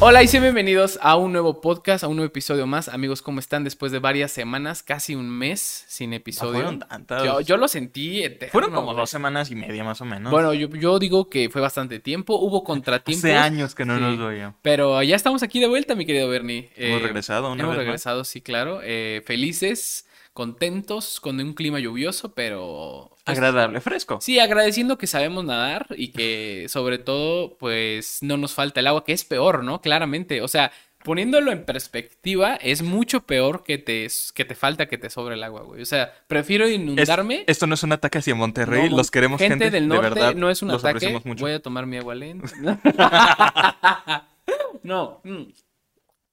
Hola y sean bienvenidos a un nuevo podcast, a un nuevo episodio más. Amigos, ¿cómo están? Después de varias semanas, casi un mes sin episodio. No fueron tantas. Yo, yo lo sentí eterno, Fueron como güey. dos semanas y media más o menos. Bueno, yo, yo digo que fue bastante tiempo, hubo contratiempos. hace años que no sí. nos veíamos. Pero ya estamos aquí de vuelta, mi querido Bernie. Hemos Eh, regresado una Hemos más. regresado, sí, claro. Eh, felices, contentos, con un clima lluvioso, pero... pues, Agradable, fresco. Sí, agradeciendo que sabemos nadar y que sobre todo, pues no nos falta el agua, que es peor, ¿no? Claramente. O sea, poniéndolo en perspectiva, es mucho peor que te, que te falta que te sobre el agua, güey. O sea, prefiero Es- inundarme. esto no es un ataque hacia Monterrey. No, los queremos, gente, gente del norte, de verdad. no es un ataque. mucho. Voy a tomar mi agua lenta. no. mm.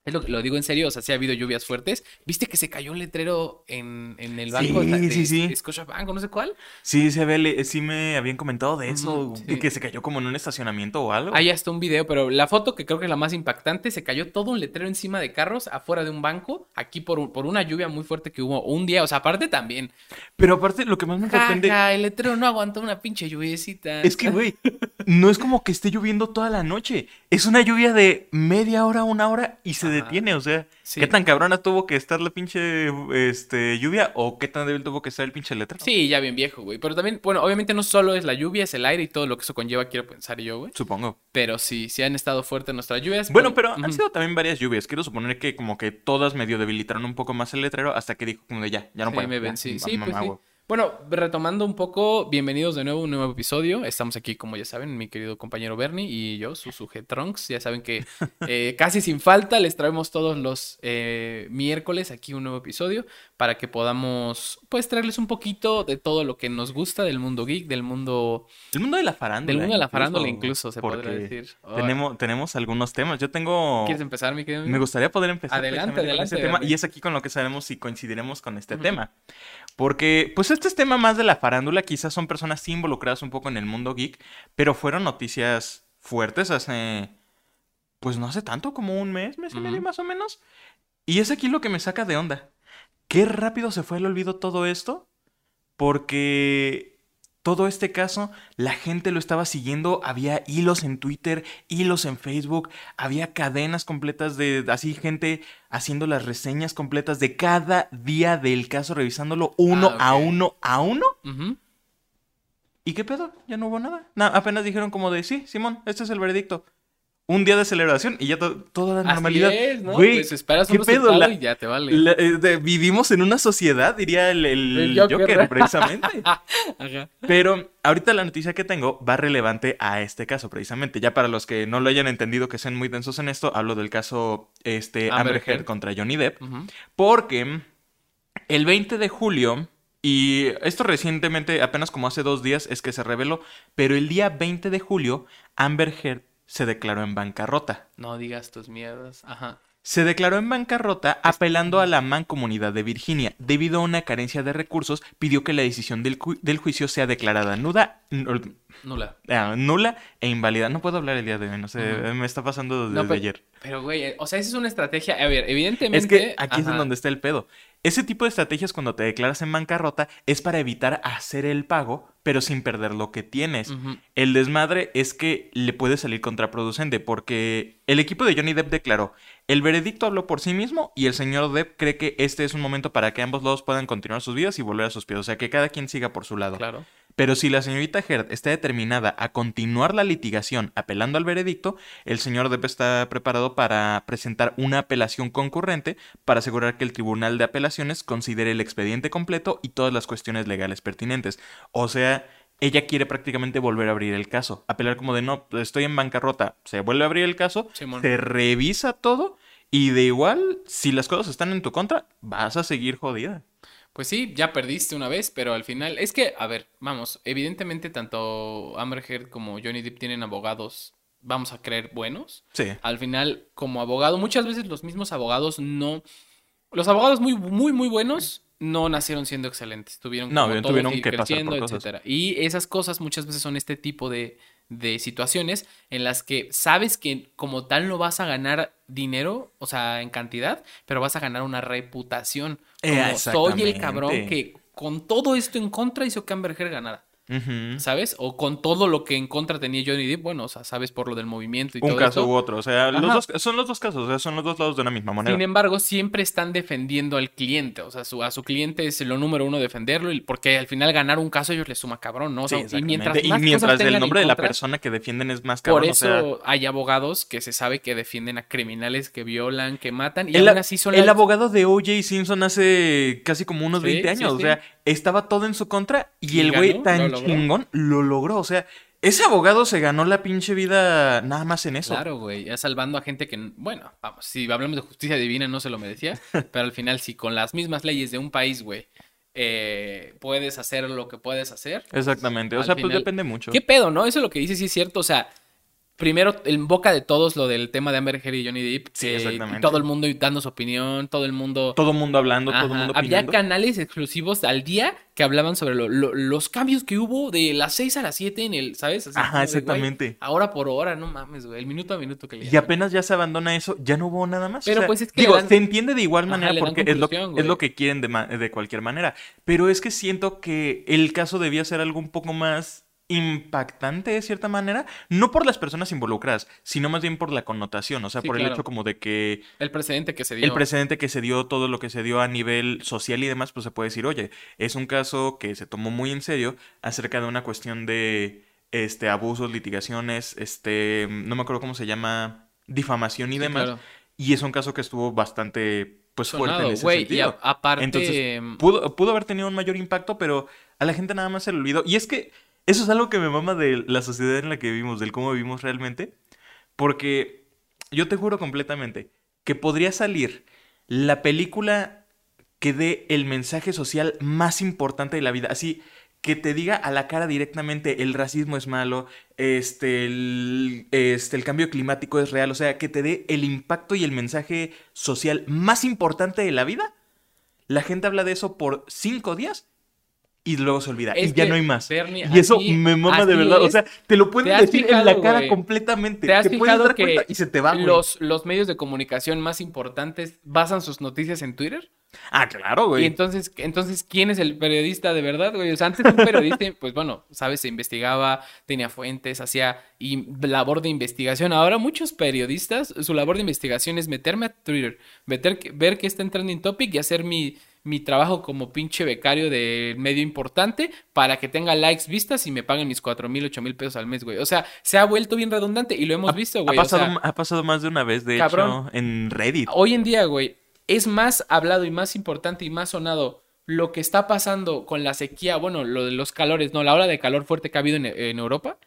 Es lo, lo digo en serio, o sea, sí ha habido lluvias fuertes. ¿Viste que se cayó un letrero en, en el banco Sí, de, de- sí, sí. de Scotiabank o no sé cuál? Sí, se ve, sí me habían comentado de eso. Ujú, de sí. que se cayó como en un estacionamiento o algo. Ahí está un video, pero la foto que creo que es la más impactante, se cayó todo un letrero encima de carros afuera de un banco, aquí por, por una lluvia muy fuerte que hubo un día, o sea, aparte también. Pero aparte, lo que más me sorprende Jaja, el letrero no aguantó una pinche lluviecita. es que, güey, no es como que esté lloviendo toda la noche. Es una lluvia de media hora, una hora y se. Detiene. O sea, Sí. ¿qué tan cabrona tuvo que estar la pinche este, lluvia o qué tan débil tuvo que estar el pinche letrero? Sí, ya bien viejo, güey. Pero también, bueno, obviamente no solo es la lluvia, es el aire y todo lo que eso conlleva, quiero pensar yo, güey. Supongo. Pero sí, sí han estado fuertes nuestras lluvias. Bueno, pero han sido también varias lluvias. Quiero suponer que como que todas medio debilitaron un poco más el letrero hasta que dijo como de ya, ya no Sí, puedo. me ya, vencí. ma- Sí, pues sí. Bueno, retomando un poco, bienvenidos de nuevo a un nuevo episodio. Estamos aquí, como ya saben, mi querido compañero Bernie y yo, su sujet Trunks. Ya saben que eh, casi sin falta les traemos todos los eh, miércoles aquí un nuevo episodio para que podamos, pues, traerles un poquito de todo lo que nos gusta del mundo geek, del mundo, El mundo de la farándula. del mundo de la farándula incluso, se podría decir. Oh, Tenemos, tenemos algunos temas. Yo tengo... ¿Quieres empezar, mi querido? Me gustaría poder empezar Adelante, con adelante, tema y es aquí con lo que sabemos si coincidiremos con este tema. Porque, pues este es tema más de la farándula, quizás son personas sí involucradas un poco en el mundo geek, pero fueron noticias fuertes hace, pues no hace tanto, como un mes, mes y medio más o menos. Y es aquí lo que me saca de onda. Qué rápido se fue el olvido todo esto, porque todo este caso, la gente lo estaba siguiendo, había hilos en Twitter, hilos en Facebook, había cadenas completas de así gente haciendo las reseñas completas de cada día del caso, revisándolo uno Ah, a uno a uno. ¿Y qué pedo? Ya no hubo nada. Na- apenas dijeron como de, sí, Simón, este es el veredicto. Un día de celebración y ya to- toda la Así normalidad. es, ¿no? Güey, pues esperas ¿qué un pedo? La- y ya te vale. La- eh, de- vivimos en una sociedad, diría el, el El Joker. Joker. precisamente. Ajá. Pero ahorita la noticia que tengo va relevante a este caso, precisamente. Ya para los que no lo hayan entendido, que sean muy densos en esto, hablo del caso este, Amber Amber, Heard Heard. contra Johnny Depp. Porque el 20 de julio, y esto recientemente, apenas como hace dos días, es que se reveló, pero el día 20 de julio, Amber Heard se declaró en bancarrota. No digas tus miedos. Ajá. Se declaró en bancarrota apelando a la mancomunidad de Virginia. Debido a una carencia de recursos, pidió que la decisión del, ju- del juicio sea declarada nuda, Nula. ah, nula e inválida. No puedo hablar el día de hoy, no sé, me está pasando desde No, pero- ayer. Pero, güey, eh, o sea, esa es una estrategia. A ver, evidentemente. Es que aquí es donde está el pedo. Ese tipo de estrategias cuando te declaras en bancarrota es para evitar hacer el pago, pero sin perder lo que tienes. El desmadre es que le puede salir contraproducente porque el equipo de Johnny Depp declaró, el veredicto habló por sí mismo y el señor Depp cree que este es un momento para que ambos lados puedan continuar sus vidas y volver a sus pies, o sea, que cada quien siga por su lado. Claro. Pero si la señorita Heard está determinada a continuar la litigación apelando al veredicto, el señor Depp está preparado para presentar una apelación concurrente para asegurar que el Tribunal de Apelaciones considere el expediente completo y todas las cuestiones legales pertinentes. O sea, ella quiere prácticamente volver a abrir el caso. Apelar como de no, estoy en bancarrota. Se vuelve a abrir el caso, Simón. se revisa todo y de igual, si las cosas están en tu contra, vas a seguir jodida. Pues sí, ya perdiste una vez, pero al final. Es que, a ver, vamos. Evidentemente, tanto Amber Heard como Johnny Depp tienen abogados, vamos a creer, buenos. Sí. Al final, como abogado, muchas veces los mismos abogados no. Los abogados muy, muy, muy buenos no nacieron siendo excelentes. Tuvieron, No, como todos tuvieron que pasar por creciendo, cosas. etcétera. Y esas cosas muchas veces son este tipo de, de situaciones en las que sabes que como tal no vas a ganar dinero, o sea, en cantidad, pero vas a ganar una reputación. Como soy el cabrón que con todo esto en contra hizo que Amber Heard ¿sabes? O con todo lo que en contra tenía Johnny Depp, bueno, o sea, sabes por lo del movimiento y Un todo caso u otro. O sea, los dos, son los dos casos. O sea, son los dos lados de una misma moneda. Sin embargo, siempre están defendiendo al cliente. O sea, su- a su cliente es lo número uno defenderlo. y- Porque al final ganar un caso ellos les suma cabrón, ¿no? O Sí, sea, y mientras, Y mientras el nombre de la persona que defienden es más Por cabrón. eso o sea, hay abogados que se sabe que defienden a criminales que violan, que matan. Y el, aún así son el las- abogado de O.J. Simpson hace casi como unos Sí, 20 sí, años. sí. O sea, estaba todo en su contra y, Y el güey tan lo chingón lo logró. O sea, ese abogado se ganó la pinche vida nada más en eso. Claro, güey, ya salvando a gente que, bueno, vamos, si hablamos de justicia divina no se lo merecía, pero al final si con las mismas leyes de un país, güey, eh, puedes hacer lo que puedes hacer. Exactamente. O sea, pues depende mucho. ¿Qué pedo, no? Eso es lo que dices, sí es cierto, o sea, primero en boca de todos lo del tema de Amber Heard y Johnny Depp, Sí, eh, exactamente. todo el mundo dando su opinión, todo el mundo... Todo el mundo hablando, todo el Ajá, mundo Había opinando. canales exclusivos al día que hablaban sobre lo- lo- los cambios que hubo de las 6 a las 7 en el, ¿sabes? Así Ajá, como de, güey, exactamente. ahora por hora, no mames, güey, el minuto a minuto que le Y apenas ya se abandona eso, ya no hubo nada más. Pero O sea, pues es que digo, dan- se entiende de igual Ajá, manera dan porque es lo, es lo que quieren de, ma- de cualquier manera. Pero es que siento que el caso debía ser algo un poco más impactante de cierta manera, no por las personas involucradas, sino más bien por la connotación, o sea, Sí, por el hecho como de que El precedente que se dio. el precedente que se dio, todo lo que se dio a nivel social y demás, pues se puede decir, oye, es un caso que se tomó muy en serio acerca de una cuestión de este abusos, litigaciones, este, no me acuerdo cómo se llama, difamación y Sí, demás. claro. Y es un caso que estuvo bastante pues fuerte en ese y sentido. a- aparte, Entonces, mm, pudo, pudo haber tenido un mayor impacto, pero a la gente nada más se le olvidó. Y es que eso es algo que me mama de la sociedad en la que vivimos, del cómo vivimos realmente. Porque yo te juro completamente que podría salir la película que dé el mensaje social más importante de la vida. Así que te diga a la cara directamente el racismo es malo, este el, este, el cambio climático es real, o sea, que te dé el impacto y el mensaje social más importante de la vida. La gente habla de eso por cinco días y luego se olvida. Es y ya no hay más. Bernie, y eso así- me mama de verdad. O sea, te lo pueden ¿Te decir en la cara completamente. ¿Te has puedes fijado dar que y se te va, los, los medios de comunicación más importantes basan sus noticias en Twitter? Ah, claro, güey. Y entonces, entonces, ¿quién es el periodista de verdad, güey? O sea, antes un periodista, pues bueno, sabes, se investigaba, tenía fuentes, hacía y labor de investigación. Ahora muchos periodistas, su labor de investigación es meterme a Twitter, meter, ver que está en trending topic y hacer mi, mi trabajo como pinche becario de medio importante para que tenga likes, vistas y me paguen mis cuatro mil, ocho mil pesos al mes, güey. O sea, se ha vuelto bien redundante y lo hemos visto, ha, güey. O pasado, sea, ha pasado más de una vez, de cabrón. hecho, en Reddit. Hoy en día, güey, es más hablado y más importante y más sonado lo que está pasando con la sequía, bueno, lo de los calores, no, la ola de calor fuerte que ha habido en, en Europa,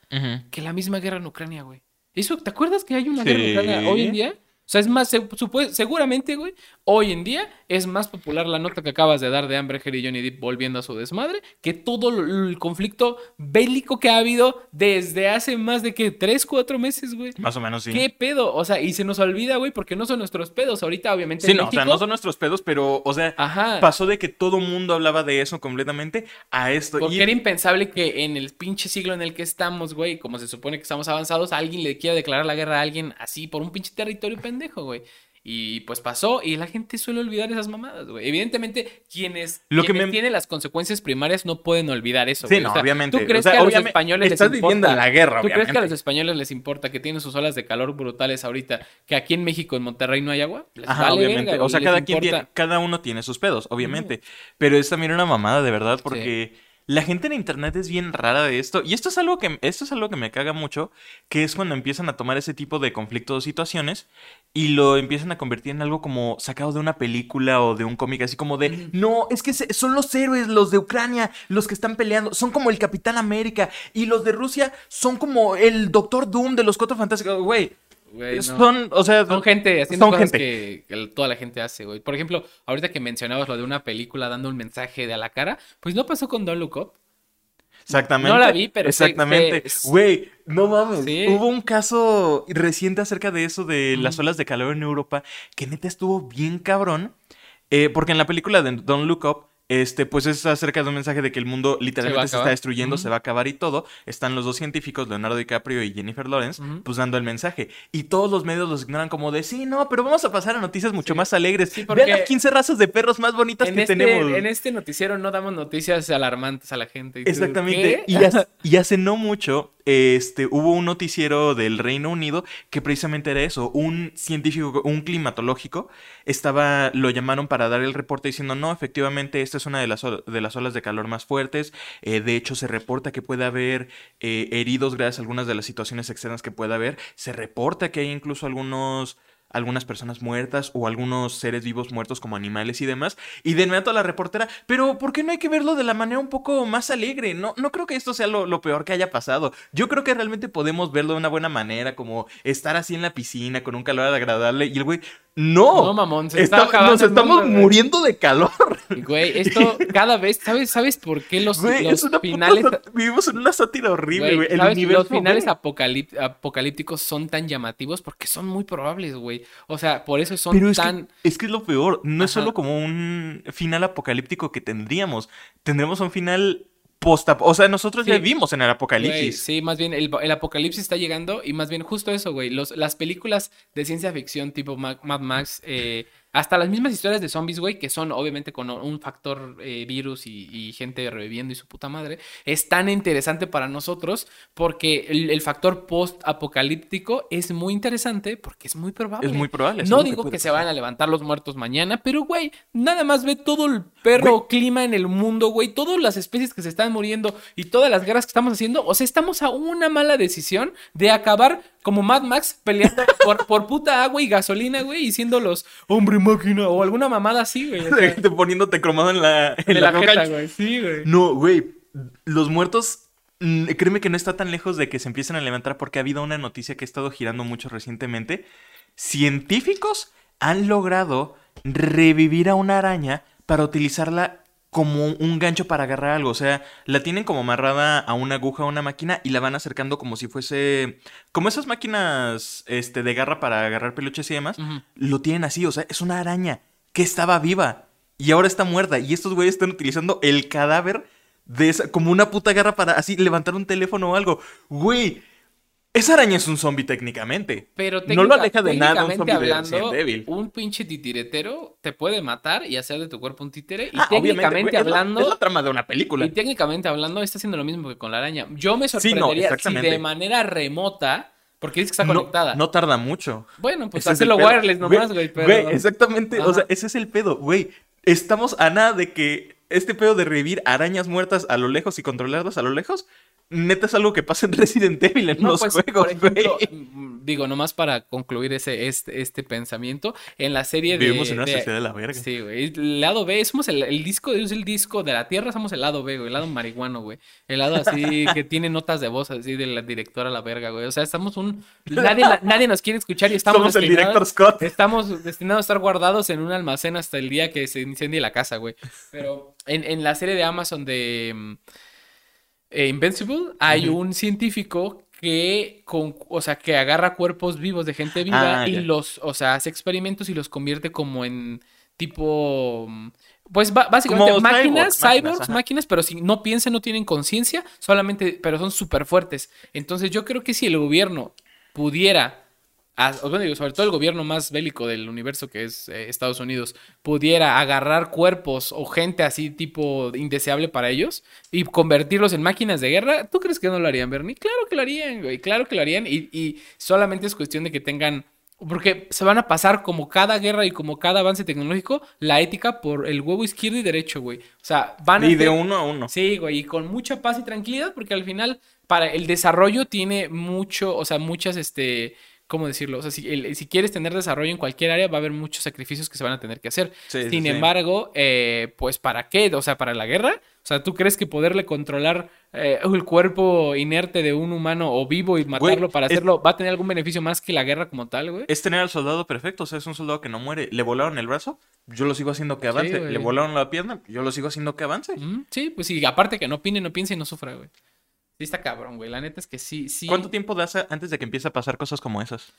que la misma guerra en Ucrania, güey. Eso, ¿te acuerdas que hay una Sí. guerra en Ucrania hoy en día? O sea, es más, se- seguramente, güey, hoy en día es más popular la nota que acabas de dar de Amber Heard y Johnny Depp volviendo a su desmadre que todo el conflicto bélico que ha habido desde hace más de que tres, cuatro meses, güey. Más o menos, sí. ¿Qué pedo? O sea, y se nos olvida, güey, porque no son nuestros pedos. Ahorita, obviamente, Sí, en no, o sea, no son nuestros pedos, pero, o sea, Ajá. pasó de que todo mundo hablaba de eso completamente a esto. Porque Y era impensable que en el pinche siglo en el que estamos, güey, como se supone que estamos avanzados, alguien le quiera declarar la guerra a alguien así por un pinche territorio pendejo, güey. Y pues pasó y la gente suele olvidar esas mamadas, güey. Evidentemente, quienes, Lo que me- tienen las consecuencias primarias no pueden olvidar eso, Sí, güey. no, O sea, obviamente. ¿Tú crees O sea, que a los españoles les estás importa? viviendo en la guerra, ¿Tú crees que a los españoles les importa que tienen sus olas de calor brutales ahorita, que aquí en México, en Monterrey, no hay agua? Les Ajá, vale obviamente. verga, o sea, cada les quien importa. tiene, cada uno tiene sus pedos, obviamente. Pero es también una mamada, de verdad, porque la gente en internet es bien rara de esto. Y esto es algo que, esto es algo que me caga mucho, que es cuando empiezan a tomar ese tipo de conflictos o situaciones y lo empiezan a convertir en algo como sacado de una película o de un cómic, así como de, no, es que son los héroes, los de Ucrania, los que están peleando, son como el Capitán América y los de Rusia son como el Doctor Doom de los Cuatro Fantásticos, güey. Güey, no. Son, o sea, Son gente haciendo son cosas gente. Que, que toda la gente hace, güey. Por ejemplo, ahorita que mencionabas lo de una película dando un mensaje de a la cara, pues no pasó con Don't Look Up. Exactamente. No la vi, pero Exactamente. Güey, no mames. Sí. Hubo un caso reciente acerca de eso, de las olas de calor en Europa, que neta estuvo bien cabrón. eh, porque en la película de Don't Look Up, este, pues es acerca de un mensaje de que el mundo literalmente se, está destruyendo, se va a acabar y todo. Están los dos científicos, Leonardo DiCaprio y Jennifer Lawrence, pues dando el mensaje. Y todos los medios los ignoran como de, sí, no, pero vamos a pasar a noticias mucho Sí. más alegres. Sí, Vean las 15 razas de perros más bonitas que este, tenemos. en este noticiero no damos noticias alarmantes a la gente. ¿Y tú, Exactamente. Y hace, y hace no mucho, este, hubo un noticiero del Reino Unido que precisamente era eso. Un científico, un climatológico, estaba, lo llamaron para dar el reporte diciendo, no, efectivamente, esta es una de las, de las olas de calor más fuertes. Eh, de hecho, se reporta que puede haber eh, heridos gracias a algunas de las situaciones externas que puede haber. Se reporta que hay incluso algunos algunas personas muertas o algunos seres vivos muertos como animales y demás. Y de inmediato la reportera, pero ¿por qué no hay que verlo de la manera un poco más alegre? No, no creo que esto sea lo, lo peor que haya pasado. Yo creo que realmente podemos verlo de una buena manera, como estar así en la piscina con un calor agradable. Y el güey, no. No, mamón, se Está- está nos estamos mundo, muriendo de calor. Güey, esto cada vez, ¿sabes, ¿sabes por qué los, Güey, los puta finales... sat- Vivimos en una sátira horrible, Güey, güey. El ¿sabes? universo, los finales apocalípticos son tan llamativos porque son muy probables, güey. O sea, por eso son Pero es, tan... que, es que es lo peor. No es solo como un final apocalíptico que tendríamos. Tendremos un final post O sea, nosotros ya Sí. vivimos en el Güey, apocalipsis. sí, más bien el, el apocalipsis está llegando y más bien justo eso, güey. Los, las películas de ciencia ficción tipo Ma- Mad Max, eh, hasta las mismas historias de zombies, güey, que son obviamente con un factor eh, virus y, y gente reviviendo y su puta madre, es tan interesante para nosotros porque el, el factor post-apocalíptico es muy interesante porque es muy probable. Es muy probable. No que digo que se vayan a levantar los muertos mañana, pero güey, nada más ve todo el perro clima en el mundo, güey, todas las especies que se están muriendo y todas las guerras que estamos haciendo. O sea, estamos a una mala decisión de acabar como Mad Max peleando por, por puta agua y gasolina, güey, y siendo los máquina o alguna mamada así, güey. o sea, Te poniéndote cromado en la, en de la la roca. jeta, güey. Sí, güey. No, güey. Los muertos. mm, Créeme que no está tan lejos de que se empiecen a levantar porque ha habido una noticia que ha estado girando mucho recientemente. Científicos han logrado revivir a una araña para utilizarla como un gancho para agarrar algo. O sea, la tienen como amarrada a una aguja a una máquina y la van acercando como si fuese. Como esas máquinas este, de garra para agarrar peluches y demás. Lo tienen así. O sea, es una araña que estaba viva y ahora está muerta. Y estos güeyes están utilizando el cadáver de esa, como una puta garra para así levantar un teléfono o algo. Güey, esa araña es un zombie técnicamente. Pero no lo aleja de nada un zombie de hablando, Resident Evil. un pinche titiretero te puede matar y hacer de tu cuerpo un títere. Y Ah, técnicamente güey, es la- hablando, es la trama de una película. Y técnicamente hablando, está haciendo lo mismo que con la araña. Yo me Sí, no, sorprendería si exactamente. de manera remota, porque dice que está conectada. No, tarda mucho. bueno, pues hacerlo wireless nomás, güey. Pero... exactamente. O sea, ese es el pedo, güey. Estamos a nada de que este pedo de revivir arañas muertas a lo lejos y controlarlas a lo lejos, neta es algo que pasa en Resident Evil en No, los pues, juegos, por ejemplo, güey. mm, digo, nomás para concluir ese, este, este pensamiento, en la serie de... Vivimos en una de- sociedad de la verga. Sí, güey. El lado B, somos el, el disco, es el disco de la Tierra, somos el lado B, güey. El lado marihuano, güey. El lado así que tiene notas de voz así de la directora a la verga, güey. O sea, estamos un... Nadie, la- nadie nos quiere escuchar y estamos... Somos el director Scott. Estamos destinados a estar guardados en un almacén hasta el día que se incendie la casa, güey. Pero en, en la serie de Amazon de mm, eh, Invincible hay un científico que, con, o sea, que agarra cuerpos vivos de gente viva Ah, y los, o sea, hace experimentos y los convierte como en tipo... mm, Pues básicamente Como máquinas, cyborgs, máquinas, cyborgs, máquinas, pero si no piensan, no tienen conciencia, solamente, pero son súper fuertes. Entonces yo creo que si el gobierno pudiera a- bueno, digo, sobre todo el gobierno más bélico del universo que es eh, Estados Unidos, pudiera agarrar cuerpos o gente así tipo indeseable para ellos y convertirlos en máquinas de guerra, ¿tú crees que no lo harían, Bernie? Claro que lo harían, güey, claro que lo harían y, y solamente es cuestión de que tengan... Porque se van a pasar como cada guerra y como cada avance tecnológico, la ética por el huevo izquierdo y derecho, güey. O sea, van a... Y de uno a uno. Sí, güey, y con mucha paz y tranquilidad, porque al final, para el desarrollo tiene mucho, o sea, muchas, este, ¿cómo decirlo? O sea, si, el- si quieres tener desarrollo en cualquier área, va a haber muchos sacrificios que se van a tener que hacer. Sí, Sin sí. embargo, eh, pues, ¿para qué? O sea, ¿para la guerra? O sea, ¿tú crees que poderle controlar eh, el cuerpo inerte de un humano o vivo y matarlo para es- hacerlo va a tener algún beneficio más que la guerra como tal, güey? Es tener al soldado perfecto, o sea, es un soldado que no muere. Le volaron el brazo, yo lo sigo haciendo que avance. Le volaron la pierna, yo lo sigo haciendo que avance. Sí, pues sí, aparte que no opine, no piense y no sufra, güey. Sí está cabrón, güey. La neta es que sí, sí. ¿Cuánto tiempo das antes de que empiece a pasar cosas como esas?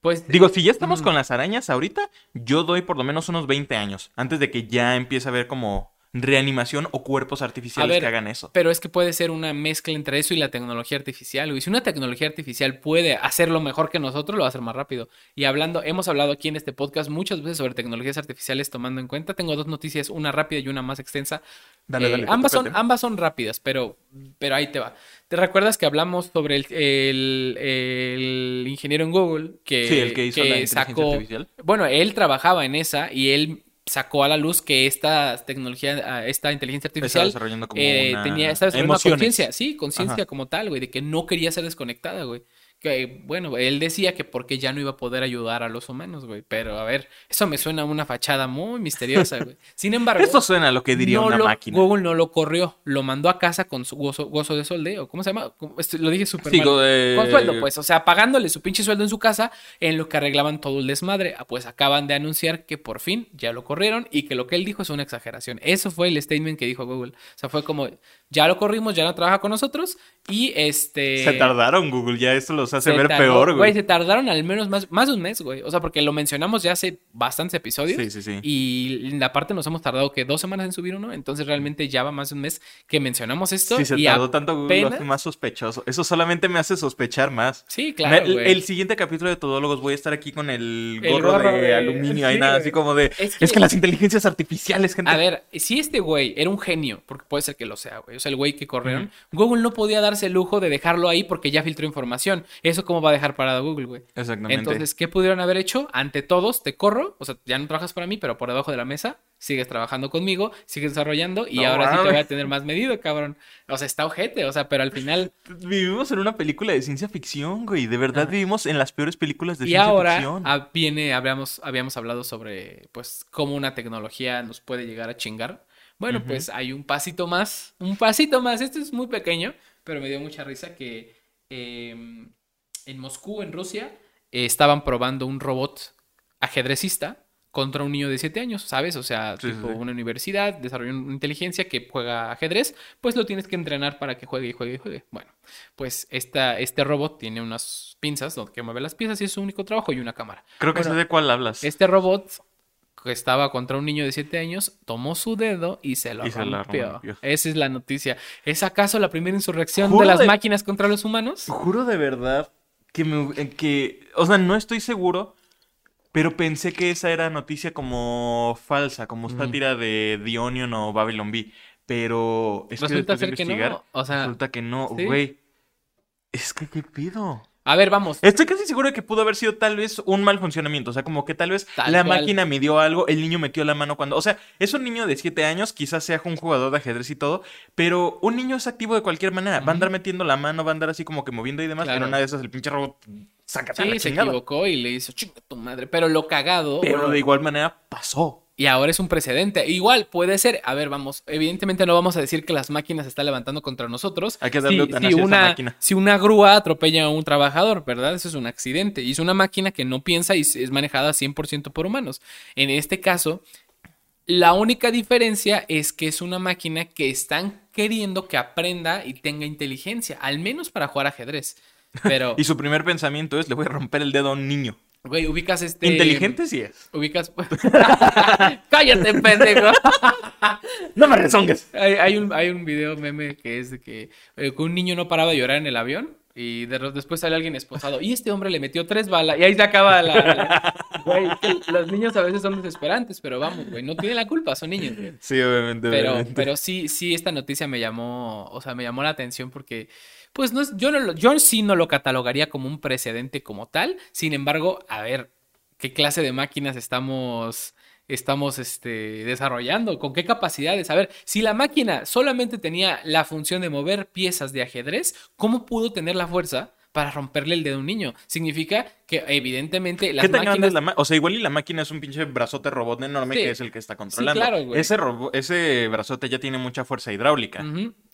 Pues Digo, si ya estamos Mm. con las arañas ahorita, yo doy por lo menos unos 20 años antes de que ya empiece a ver como reanimación o cuerpos artificiales ver, que hagan eso. Pero es que puede ser una mezcla entre eso y la tecnología artificial, güey. Si una tecnología artificial puede hacerlo mejor que nosotros, lo va a hacer más rápido. Y hablando, hemos hablado aquí en este podcast muchas veces sobre tecnologías artificiales tomando en cuenta. Tengo dos noticias, una rápida y una más extensa. Dale, Eh, dale, ambas, son, toca. ambas son rápidas, pero, pero ahí te va. ¿Te recuerdas que hablamos sobre el, el- el ingeniero en Google que, Sí, el que hizo la sacó... artificial. Bueno, él trabajaba en esa y él sacó a la luz que esta tecnología, esta inteligencia Estaba artificial desarrollando como eh, una... tenía, estaba desarrollando conciencia, sí, conciencia como tal, güey, de que no quería ser desconectada, güey. Que, bueno, él decía que porque ya no iba a poder ayudar a los humanos, güey. Pero a ver, eso me suena a una fachada muy misteriosa, güey. Sin embargo, Esto suena a lo que diría no una lo- máquina. Google no lo corrió, lo mandó a casa con su gozo, gozo de soldeo. ¿Cómo se llama? Este, lo dije súper Sí, mal. go- eh, Con sueldo, pues, o sea, pagándole su pinche sueldo en su casa en lo que arreglaban todo el desmadre. Ah, Pues acaban de anunciar que por fin ya lo corrieron y que lo que él dijo es una exageración. Eso fue el statement que dijo Google. O sea, fue como, ya lo corrimos, ya no trabaja con nosotros y este... Se tardaron, Google, ya esto los hace ver tardó- peor, güey. se tardaron al menos más, más de un mes, güey. O sea, porque lo mencionamos ya hace bastantes episodios. Sí, sí, sí. Y en la parte nos hemos tardado que dos semanas en subir uno. Entonces realmente ya va más de un mes que mencionamos esto. Si se y tardó tanto Google, lo hace más sospechoso. Eso solamente me hace sospechar más. Sí, Me- claro, el, güey. el siguiente capítulo de Todólogos voy a estar aquí con el El gorro, gorro de, de- aluminio. Ahí sí, nada, güey. así como de... Es Es que- que, las inteligencias artificiales, gente... A ver, si este güey era un genio, porque puede ser que lo sea, güey, o sea, el güey que corrieron, Google no podía darse el lujo de dejarlo ahí porque ya filtró información. Eso cómo va a dejar parado Google, güey. Exactamente. Entonces, ¿qué pudieron haber hecho? Ante todos, te corro, o sea, ya no trabajas para mí, pero por debajo de la mesa, sigues trabajando conmigo, sigues desarrollando y No ahora sí te voy a tener más medido, cabrón. O sea, está ojete, o sea, pero al final... Vivimos en una película de ciencia ficción, güey. De verdad vivimos en las peores películas de Y ciencia ahora ficción. ah, viene, habíamos, habíamos hablado sobre, pues, cómo una tecnología nos puede llegar a chingar. Bueno, pues hay un pasito más, un pasito más. Este es muy pequeño, pero me dio mucha risa que eh, en Moscú, en Rusia, eh, estaban probando un robot ajedrecista contra un niño de 7 años, ¿sabes? O sea, Sí, tipo sí. una universidad, desarrolló una inteligencia que juega ajedrez, pues lo tienes que entrenar para que juegue y juegue y juegue. Bueno, pues esta, este robot tiene unas pinzas donde que mueve las piezas y es su único trabajo y una cámara. Creo que bueno, sé de cuál hablas. Este robot que estaba contra un niño de 7 años tomó su dedo y se lo Y rompió. rompió. Esa es la noticia. ¿Es acaso la primera insurrección Juro de las de- máquinas contra los humanos? Juro de verdad que me... que... O sea, no estoy seguro, pero pensé que esa era noticia como falsa, como sátira de The Onion o Babylon Bee. Pero es que Resulta de ser que no, investigar, o sea, resulta que no, ¿sí? güey. Es que, ¿qué pido? A ver, vamos. Estoy casi seguro de que pudo haber sido tal vez un mal funcionamiento. O sea, como que tal vez Tal la cual. máquina midió algo, el niño metió la mano cuando. O sea, es un niño de 7 años, quizás sea un jugador de ajedrez y todo, pero un niño es activo de cualquier manera. Va a andar metiendo la mano, va a andar así como que moviendo y demás. Claro. Pero una de esas el pinche robot saca Sí, la se equivocó y le hizo chinga tu madre. Pero lo cagado. Pero bueno, de igual manera pasó. Y ahora es un precedente. Igual puede ser. A ver, vamos. Evidentemente no vamos a decir que las máquinas se están levantando contra nosotros. Hay que darle si, una, máquina. si una grúa atropella a un trabajador, ¿verdad? Eso es un accidente. Y es una máquina que no piensa y es manejada 100% por humanos. En este caso, la única diferencia es que es una máquina que están queriendo que aprenda y tenga inteligencia, al menos para jugar ajedrez. Pero, Y su primer pensamiento es: le voy a romper el dedo a un niño. Güey, ubicas este. Inteligente sí es. Ubicas. Cállate, pendejo. No me rezongues. Hay, hay un, hay un video meme que es de que, eh, que un niño no paraba de llorar en el avión y de- después sale alguien esposado y este hombre le metió tres balas y ahí se acaba la... la- Güey, que los niños a veces son desesperantes, pero vamos, güey, no tienen la culpa, son niños. güey. Sí, obviamente. Pero, obviamente. pero sí, sí, esta noticia me llamó, o sea, me llamó la atención porque, pues, no es, yo, no yo sí no lo catalogaría como un precedente como tal. Sin embargo, a ver, ¿qué clase de máquinas estamos, estamos, este, desarrollando? ¿Con qué capacidades? A ver, si la máquina solamente tenía la función de mover piezas de ajedrez, ¿cómo pudo tener la fuerza? Para romperle el dedo a un niño. Significa que, evidentemente, las ¿Qué tan grande máquinas es la máquina? O sea, igual y la máquina es un pinche brazote robot enorme Sí. que es el que está controlando. claro, güey. ese, brazote ya tiene mucha fuerza hidráulica.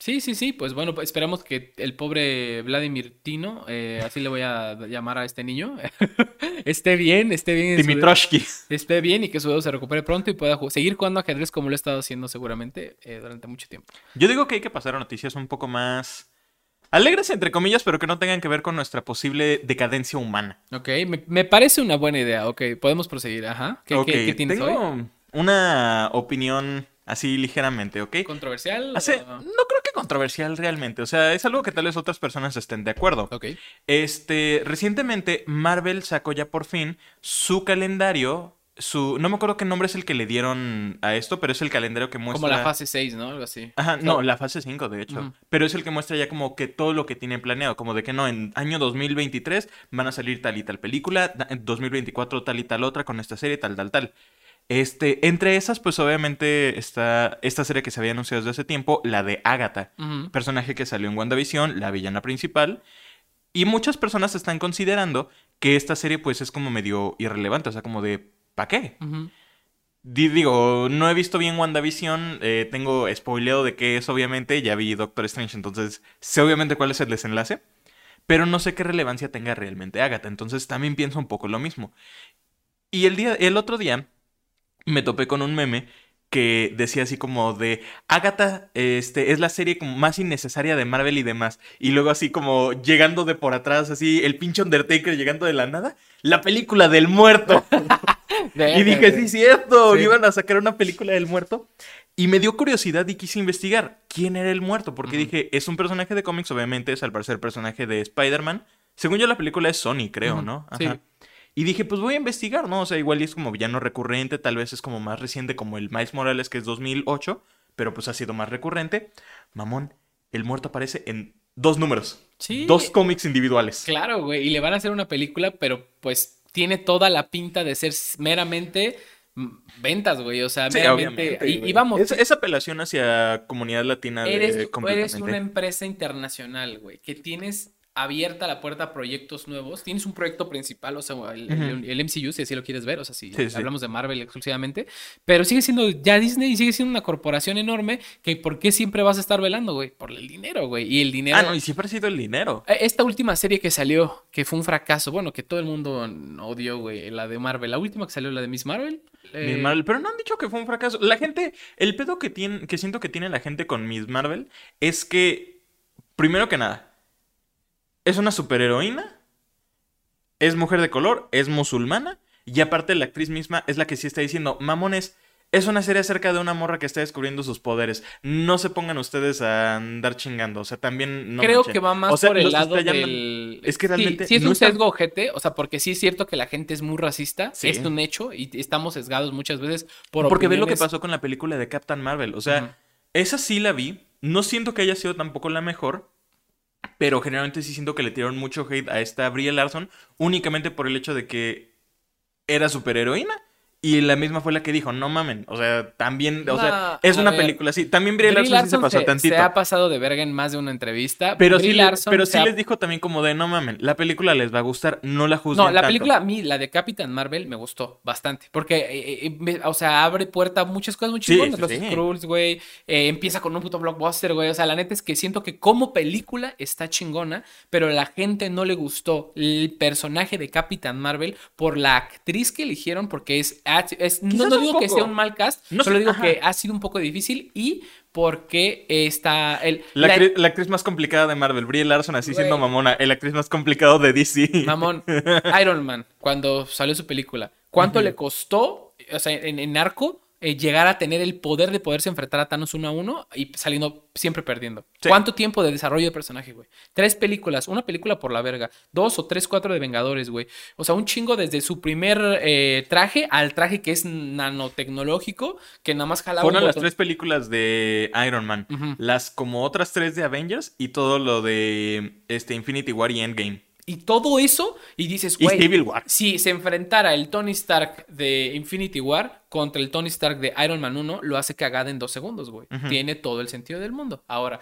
Sí, sí, sí, pues bueno, pues esperamos que el pobre Vladimir Tino, eh, así le voy a llamar a este niño, esté bien, esté bien, su- Dimitroshki. esté bien y que su dedo se recupere pronto y pueda seguir jugando ajedrez como lo he estado haciendo seguramente eh, durante mucho tiempo. Yo digo que hay que pasar a noticias un poco más alegres, entre comillas, pero que no tengan que ver con nuestra posible decadencia humana. Ok, me, me parece una buena idea, ok, podemos proseguir, ajá. ¿Qué, Ok, qué- qué tienes tengo hoy? una opinión así ligeramente, ¿ok? ¿Controversial? Hace- o- no creo que controversial realmente, o sea, es algo que tal vez otras personas estén de acuerdo. Ok. Este, recientemente Marvel sacó ya por fin su calendario, su, no me acuerdo qué nombre es el que le dieron a esto, pero es el calendario que muestra... Como la fase 6, ¿no? Algo así. Ajá, no, la fase 5 de hecho, pero es el que muestra ya como que todo lo que tiene planeado, como de que no, en año 2023 van a salir tal y tal película, en 2024 tal y tal otra con esta serie, tal, tal, tal. Este, entre esas, pues obviamente está esta serie que se había anunciado desde hace tiempo, la de Agatha personaje que salió en WandaVision, la villana principal. Y muchas personas están considerando que esta serie pues es como medio irrelevante, o sea, como de ¿para qué? Digo, no he visto bien WandaVision, eh, tengo spoileado de qué es obviamente, ya vi Doctor Strange, entonces sé obviamente cuál es el desenlace, pero no sé qué relevancia tenga realmente Agatha, entonces también pienso un poco lo mismo. Y el día, el otro día me topé con un meme que decía así como de Agatha este, es la serie como más innecesaria de Marvel y demás. Y luego así como llegando de por atrás, así el pinche Undertaker llegando de la nada, la película del muerto. Y dije, sí, cierto, Sí. iban a sacar una película del muerto. Y me dio curiosidad y quise investigar quién era el muerto, porque dije, es un personaje de cómics, obviamente es al parecer personaje de Spider-Man. Según yo, la película es Sony, creo, ¿no? sí. Y dije, pues voy a investigar, ¿no? O sea, igual es como villano recurrente, tal vez es como más reciente, como el Miles Morales, que es 2008, pero pues ha sido más recurrente. Mamón, el muerto aparece en dos números, Sí. dos cómics individuales. Claro, güey. Y le van a hacer una película, pero pues tiene toda la pinta de ser meramente mm, ventas, güey. O sea, Sí, meramente. obviamente, y, vamos. Es, es apelación hacia comunidad latina de- Eres, eres completamente. una empresa internacional, güey, que tienes abierta la puerta a proyectos nuevos. Tienes un proyecto principal, o sea, el, MCU, si así lo quieres ver, o sea, si Sí, sí. hablamos de Marvel exclusivamente, pero sigue siendo ya Disney y sigue siendo una corporación enorme que ¿por qué siempre vas a estar velando, güey? Por el dinero, güey. Y el dinero... Ah, no, y siempre ha sido el dinero. Eh, Esta última serie que salió, que fue un fracaso, bueno, que todo el mundo odió, güey, la de Marvel. La última que salió, la de Miss Marvel. eh, Miss Marvel, pero no han dicho que fue un fracaso. La gente, el pedo que tiene, que siento que tiene la gente con Miss Marvel es que, primero que nada, es una superheroína, es mujer de color, es musulmana, y aparte la actriz misma es la que sí está diciendo, mamones, es una serie acerca de una morra que está descubriendo sus poderes. No se pongan ustedes a andar chingando. O sea, también no Creo manchen. que va más O sea, por el lado llaman- del... Es que realmente Sí, es no un está- sesgo ojete, o sea, porque sí es cierto que la gente es muy racista, Sí. es un hecho, y estamos sesgados muchas veces por Porque ve lo que opiniones- pasó con la película de Captain Marvel. O sea, esa sí la vi. No siento que haya sido tampoco la mejor. Pero generalmente sí siento que le tiraron mucho hate a esta Brie Larson. Únicamente por el hecho de que era superheroína. Y la misma fue la que dijo, no mamen. O sea, también, o sea, es una ver. película así. También Brie, Brie Larson, sí se pasó se, tantito. se ha pasado de verga en más de una entrevista. Pero Brie sí, Larson pero sí ha- les dijo también como de, no mamen, la película les va a gustar, no la juzguen No, la tanto". película a mí, la de Captain Marvel, me gustó bastante. Porque, eh, eh, me- o sea, abre puerta a muchas cosas muy Sí, chingonas. sí, Los sí. Skrulls, güey. eh, empieza con un puto blockbuster, güey. O sea, la neta es que siento que como película está chingona, pero a la gente no le gustó el personaje de Captain Marvel por la actriz que eligieron, porque es. Es- no, digo que sea un mal cast, No solo sé, digo ajá. que ha sido un poco difícil y porque está. El, La, la- acri- la actriz más complicada de Marvel, Brie Larson, así siendo mamona, el actriz más complicado de DC. Mamón, Iron Man, cuando salió su película, ¿cuánto le costó, o sea, en, en arco, eh, llegar a tener el poder de poderse enfrentar a Thanos uno a uno y saliendo siempre perdiendo? Sí. ¿Cuánto tiempo de desarrollo de personaje, güey? Tres películas, una película por la verga, dos o tres, cuatro de Vengadores, güey. O sea, un chingo desde su primer eh, traje al traje que es nanotecnológico, que nada más jalaba Fueron las tres películas de Iron Man. Las como otras tres de Avengers y todo lo de este Infinity War y Endgame. Y todo eso, y dices, güey, Civil War. si se enfrentara el Tony Stark de Infinity War contra el Tony Stark de Iron Man 1, lo hace cagada en dos segundos, güey. Tiene todo el sentido del mundo. Ahora,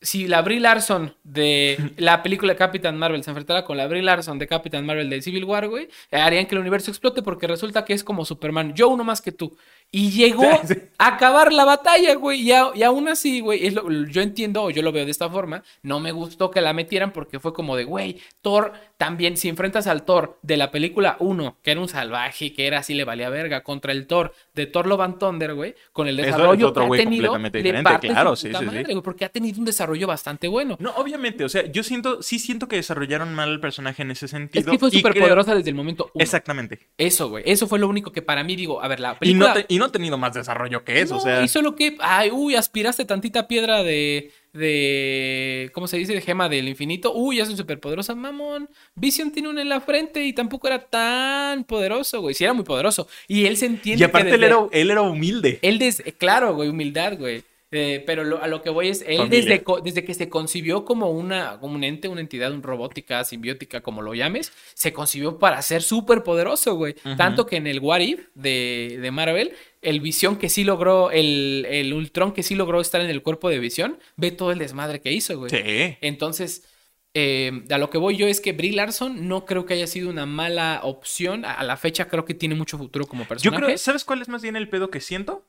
si la Brie Larson de la película de Captain Marvel se enfrentara con la Brie Larson de Captain Marvel de Civil War, güey, harían que el universo explote porque resulta que es como Superman, yo uno más que tú. Y llegó Sí, sí. a acabar la batalla, güey. Y, a- y aún así, güey, es lo- yo entiendo yo lo veo de esta forma. No me gustó que la metieran porque fue como de, güey, Thor también, si enfrentas al Thor de la película 1, que era un salvaje, que era así, le valía verga, contra el Thor de Thor Love and Thunder, güey, con el Eso es desarrollo otro que ha güey tenido, completamente le diferente, claro, sí, sí, madre, güey, porque ha tenido un desarrollo bastante bueno. No, obviamente, o sea, yo siento, sí siento que desarrollaron mal el personaje en ese sentido. Es que fue súper creo- poderosa desde el momento 1. Exactamente. Eso, güey. Eso fue lo único que para mí digo, a ver, la Y película... no, te- y y no ha tenido más desarrollo que eso, No, o sea. Y solo que, ay, uy, aspiraste tantita piedra de, de, ¿cómo se dice? De gema del infinito. Uy, ya soy súper poderosa, mamón. Vision tiene una en la frente y tampoco era tan poderoso, güey. Sí era muy poderoso. Y él se entiende Y aparte que él, era, él era humilde. Él desde, claro, güey, humildad, güey. Eh, pero lo- a lo que voy es, él Familia. desde, desde que se concibió como una, como un ente, una entidad, un robótica, simbiótica, como lo llames, se concibió para ser súper poderoso, güey. Tanto que en el What If de, de Marvel, el Visión que sí logró, el, el Ultron que sí logró estar en el cuerpo de Visión, ve todo el desmadre que hizo, güey. Sí. Entonces, eh, a lo que voy yo es que Brie Larson no creo que haya sido una mala opción. A, a la fecha creo que tiene mucho futuro como Yo personaje. creo, ¿sabes cuál es más bien el pedo que siento?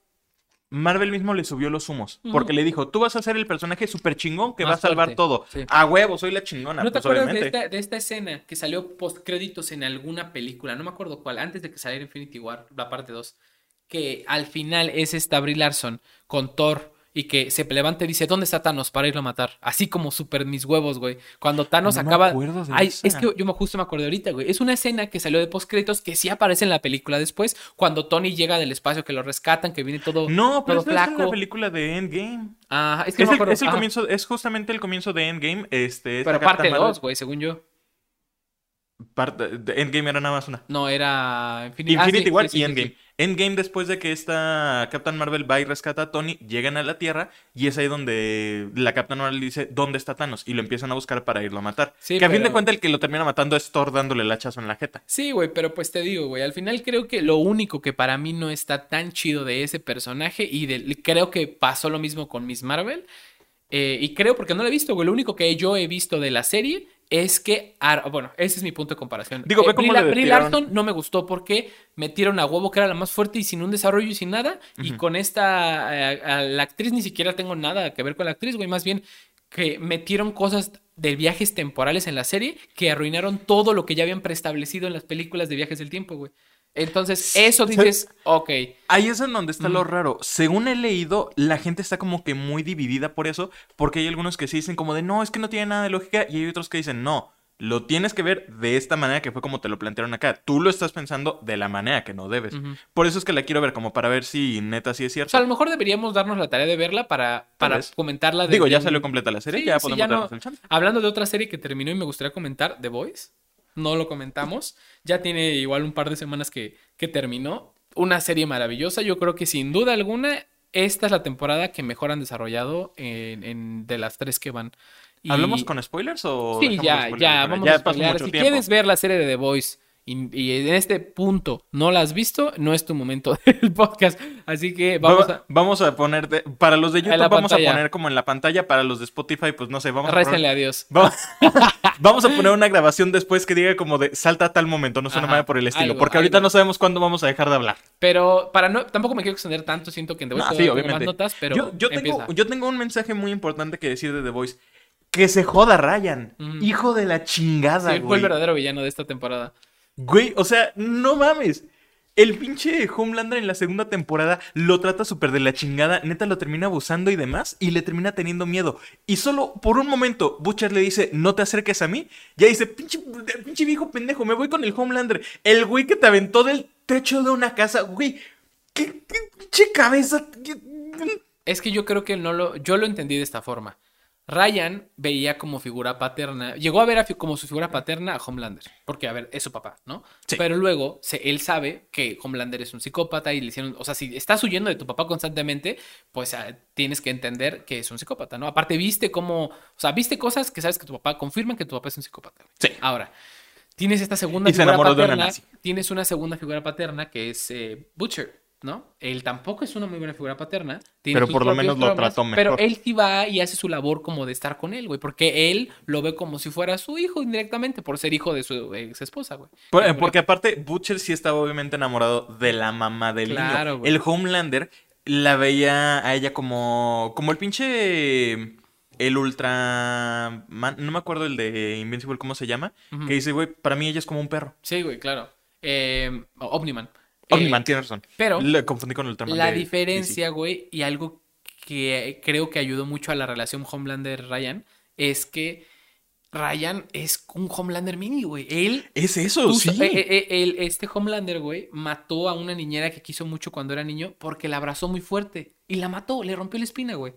Marvel mismo le subió los humos. Porque le dijo, tú vas a ser el personaje súper chingón que Más va a salvar fuerte, todo. sí. A huevo, soy la chingona. ¿No te pues, acuerdas de esta, de esta escena que salió post créditos en alguna película? No me acuerdo cuál, antes de que saliera Infinity War, la parte 2. Que al final es esta Brie Larson con Thor y que se levanta y dice: ¿Dónde está Thanos para irlo a matar? Así como super mis huevos, güey. Cuando Thanos No me acaba. acuerdo de Ay, esa. es que yo me justo me acordé ahorita, güey. Es una escena que salió de post créditos que sí aparece en la película después, cuando Tony llega del espacio, que lo rescatan, que viene todo. No, pero todo esta es la flaco. película de Endgame. Ajá, es que Es, no me el, acuerdo. es el Ajá. comienzo, es justamente el comienzo de Endgame. Este, Pero parte Marvel- 2, güey, según yo. parte- de Endgame era nada más una. No, era Infinity, ah, Infinity sí, War sí, sí, y sí, Endgame. Endgame, después de que esta Captain Marvel va y rescata a Tony, llegan a la Tierra y es ahí donde la Captain Marvel dice, ¿dónde está Thanos? Y lo empiezan a buscar para irlo a matar. Sí, que a fin de cuentas el que lo termina matando es Thor dándole el hachazo en la jeta. Sí, güey, pero pues te digo, güey, al final creo que lo único que para mí no está tan chido de ese personaje y de- creo que pasó lo mismo con Miss Marvel. eh, y creo porque no lo he visto, güey, lo único que yo he visto de la serie es que, bueno, ese es mi punto de comparación. Digo, ve cómo Brie, le Brie tiraron. Larson no me gustó porque metieron a huevo que era la más fuerte y sin un desarrollo y sin nada. Y con esta, eh, a la actriz ni siquiera tengo nada que ver con la actriz, güey, más bien que metieron cosas de viajes temporales en la serie que arruinaron todo lo que ya habían preestablecido en las películas de viajes del tiempo, güey. Entonces, eso dices, ok. Ahí es en donde está lo raro. Según he leído, la gente está como que muy dividida por eso, porque hay algunos que sí dicen como de, no, es que no tiene nada de lógica, y hay otros que dicen, no, lo tienes que ver de esta manera que fue como te lo plantearon acá. Tú lo estás pensando de la manera que no debes. Por eso es que la quiero ver, como para ver si neta sí es O cierto. sea, a lo mejor deberíamos darnos la tarea de verla para, para comentarla. Digo, desde ya salió completa la serie, Sí, ya sí, podemos no- darnos el chance. Hablando de otra serie que terminó y me gustaría comentar, The Voice. No lo comentamos. Ya tiene igual un par de semanas que, que terminó. Una serie maravillosa. Yo creo que sin duda alguna, esta es la temporada que mejor han desarrollado en, en- de las tres que van. Y- ¿Hablamos con spoilers o.? Sí, ya, spoilers ya, vamos Ya a spoilear. Si tiempo. quieres ver la serie de The Voice y, y en este punto no la has visto, no es tu momento del podcast. Así que vamos Va- a... vamos a poner. de- para los de YouTube, vamos pantalla. a poner como en la pantalla. Para los de Spotify, pues no sé, vamos a poner. a Dios. Vamos, vamos a poner una grabación después que diga como de salta a tal momento, no suena nada por el estilo. algo, porque ahorita no sabemos cuándo vamos a dejar de hablar. Pero para no, tampoco me quiero extender tanto, siento que en The Voice No, sí, tengo más obviamente. notas, pero yo, yo tengo, yo tengo un mensaje muy importante que decir de The Voice. Que se joda Ryan. Hijo de la chingada, Sí, fue el verdadero villano de esta temporada. Güey, o sea, no mames. El pinche Homelander en la segunda temporada lo trata súper de la chingada, neta lo termina abusando y demás, y le termina teniendo miedo. Y solo por un momento Butcher le dice, no te acerques a mí, ya dice, pinche, pinche viejo pendejo, me voy con el Homelander. El güey que te aventó del techo de una casa, güey, qué, pinche cabeza. Es que yo creo que no lo, yo lo entendí de esta forma. Ryan veía como figura paterna, llegó a ver a como su figura paterna a Homelander, porque a ver, es su papá, ¿no? Sí. Pero luego se- él sabe que Homelander es un psicópata y le hicieron, o sea, si estás huyendo de tu papá constantemente, pues ah, tienes que entender que es un psicópata, ¿no? Aparte viste cómo, o sea, viste cosas que sabes que tu papá confirman que tu papá es un psicópata. Sí. Ahora, tienes esta segunda Y se figura enamoró de una paterna, nazi. tienes una segunda figura paterna que es eh, Butcher, ¿no? Él tampoco es una muy buena figura paterna. tiene Pero por lo menos lo trató Pero mejor. él sí va y hace su labor como de estar con él, güey, porque él lo ve como si fuera su hijo indirectamente por ser hijo de su ex esposa, güey. Por- porque aparte, Butcher sí estaba obviamente enamorado de la mamá del Claro, niño. güey. El Homelander la veía a ella como. como el pinche. El Ultra. no me acuerdo el de Invincible, ¿cómo se llama? Que dice, güey, para mí ella es como un perro. Sí, güey, claro. Eh, Omniman. Eh, Omniman, tienes razón. pero- confundí con Ultraman. La de diferencia, güey, y algo que creo que ayudó mucho a la relación Homelander-Ryan es que Ryan es un Homelander mini, güey. Él. Es eso, sí. eh, eh, eh, este Homelander, güey, mató a una niñera que quiso mucho cuando era niño porque la abrazó muy fuerte. Y la mató, le rompió la espina, güey.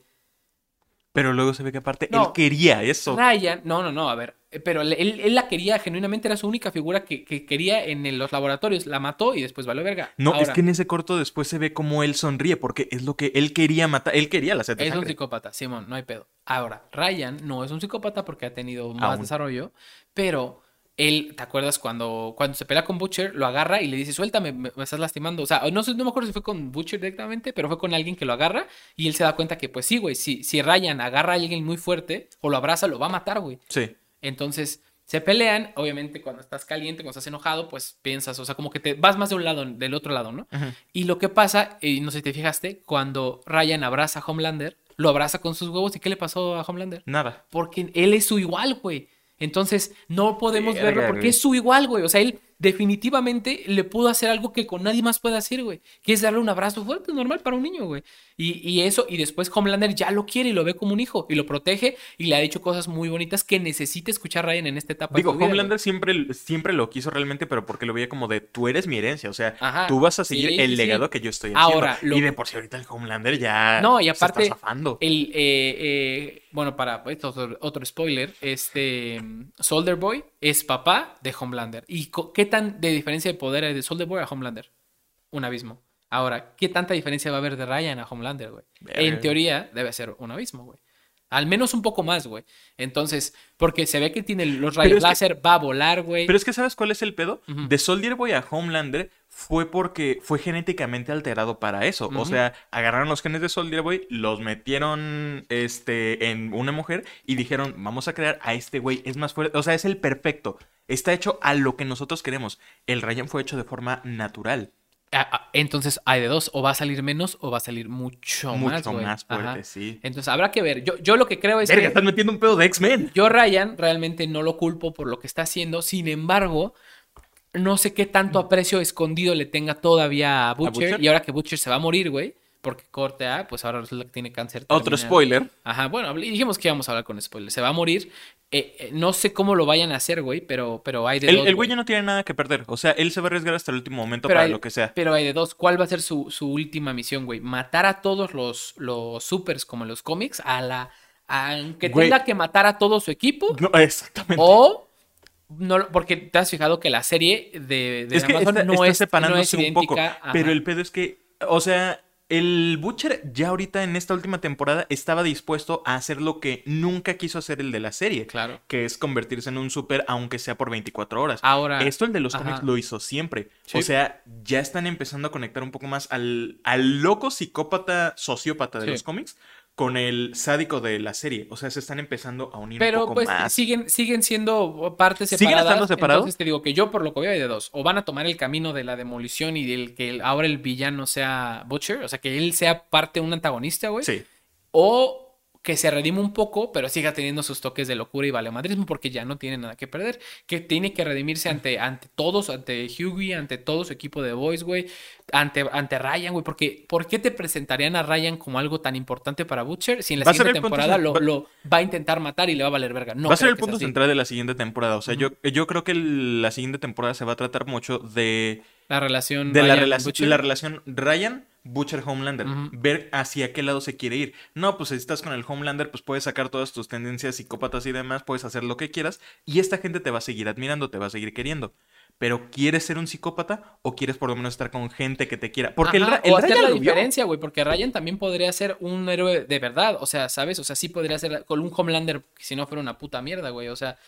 Pero luego se ve que aparte No. él quería eso. Ryan, no, no, no, a ver. eh, Pero él, él la quería, genuinamente era su única figura que, que quería en el- los laboratorios. La mató y después valió verga. No, es que en ese corto después se ve como él sonríe porque es lo que él quería matar. Él quería la sed de Es un psicópata, Simón, no hay pedo. Ahora, Ryan no es un psicópata porque ha tenido más Aún. desarrollo, pero él, ¿te acuerdas cuando, cuando se pelea con Butcher? Lo agarra y le dice, suéltame, me, me estás lastimando. O sea, no, sé, no me acuerdo si fue con Butcher directamente, pero fue con alguien que lo agarra y él se da cuenta que, pues sí, güey, si, si Ryan agarra a alguien muy fuerte o lo abraza, lo va a matar, güey. Sí. Entonces, se pelean, obviamente cuando estás caliente, cuando estás enojado, pues piensas, o sea, como que te vas más de un lado, del otro lado, ¿no? Y lo que pasa, y no sé si te fijaste, cuando Ryan abraza a Homelander, lo abraza con sus huevos. ¿Y qué le pasó a Homelander? Nada. Porque él es su igual, güey. Entonces, no podemos verlo porque es su igual, güey. O sea, él definitivamente le pudo hacer algo que con nadie más puede hacer, güey. Que es darle un abrazo fuerte, normal para un niño, güey. Y, y eso, y después Homelander ya lo quiere y lo ve como un hijo y lo protege y le ha dicho cosas muy bonitas que necesita escuchar Ryan en esta etapa. de Digo, vida, Homelander siempre, siempre lo quiso realmente, pero porque lo veía como de tú eres mi herencia. O sea, Ajá, tú vas a seguir sí, el legado sí. que yo estoy haciendo. Ahora, lo- Y de por sí ahorita el Homelander ya No, y se aparte, está zafando. El, eh, eh, bueno, para esto otro, otro spoiler, este Soldier Boy es papá de Homelander. ¿Y qué tan de diferencia de poder hay de Soldier Boy a Homelander? Un abismo. Ahora, ¿qué tanta diferencia va a haber de Ryan a Homelander, güey? En teoría, debe ser un abismo, güey. Al menos un poco más, güey. Entonces, porque se ve que tiene los rayos que- láser, va a volar, güey. Pero es que ¿sabes cuál es el pedo? De Soldier Boy a Homelander fue porque fue genéticamente alterado para eso. O sea, agarraron los genes de Soldier Boy, los metieron este, en una mujer y dijeron, vamos a crear a este güey, es más fuerte. O sea, es el perfecto. Está hecho a lo que nosotros queremos. El Ryan fue hecho de forma natural. Entonces, hay de dos. O va a salir menos o va a salir mucho, más, mucho más fuerte, Ajá. sí. Entonces, habrá que ver. Yo, yo lo que creo es Verga, que... estás metiendo un pedo de X-Men. Yo Ryan realmente no lo culpo por lo que está haciendo, sin embargo, no sé qué tanto aprecio escondido le tenga todavía a Butcher, Butcher? y ahora que Butcher se va a morir, güey, porque corte A, pues ahora resulta que tiene cáncer. Otro spoiler. Ajá, bueno, dijimos que íbamos a hablar con spoilers, se va a morir, Eh, eh, no sé cómo lo vayan a hacer, güey, pero, pero hay de El, dos, el güey ya no tiene nada que perder. O sea, él se va a arriesgar hasta el último momento Pero para hay- lo que sea. Pero hay de dos. ¿Cuál va a ser su, su última misión, güey? ¿Matar a todos los, los supers como en los cómics? A la. Aunque tenga que matar a todo su equipo. No, exactamente. O. No, porque te has fijado que la serie de, de es que Amazon está, no, está es, no es separándose un poco. ajá. Pero el pedo es que, o sea, el Butcher ya ahorita en esta última temporada estaba dispuesto a hacer lo que nunca quiso hacer el de la serie. Claro. Que es convertirse en un super aunque sea por 24 horas. Ahora. Esto el de los ajá. cómics lo hizo siempre. Sí. O sea, ya están empezando a conectar un poco más al, al loco psicópata sociópata de Sí. los cómics con el sádico de la serie. O sea, se están empezando a unir un Pero poco pues más. siguen, siguen siendo partes ¿Siguen separadas. estando separados? Entonces te digo que yo por lo que veo hay de dos. O van a tomar el camino de la demolición y del que ahora el villano sea Butcher. O sea, que él sea parte de un antagonista, güey. Sí. O que se redime un poco, pero siga teniendo sus toques de locura y valemadrismo porque ya no tiene nada que perder. Que tiene que redimirse ante, ante todos, ante Hughie, ante todo su equipo de boys, güey. Ante, ante Ryan, güey. Porque ¿por qué te presentarían a Ryan como algo tan importante para Butcher si en la siguiente punto temporada lo, va- lo va a intentar matar y le va a valer verga? No va a ser el punto central de la siguiente temporada. O sea, yo, yo creo que la siguiente temporada se va a tratar mucho de, La relación. de la, Ryan relación Butcher. la relación Ryan. Butcher Homelander, ver hacia qué lado se quiere ir. No, pues si estás con el Homelander, pues puedes sacar todas tus tendencias psicópatas y demás, puedes hacer lo que quieras y esta gente te va a seguir admirando, te va a seguir queriendo. Pero ¿quieres ser un psicópata o quieres por lo menos estar con gente que te quiera? Porque el, Ajá, el o hacer Ryan la diferencia, güey, porque Ryan también podría ser un héroe de verdad, o sea, ¿sabes? O sea, sí podría ser con un Homelander si no fuera una puta mierda, güey, o sea,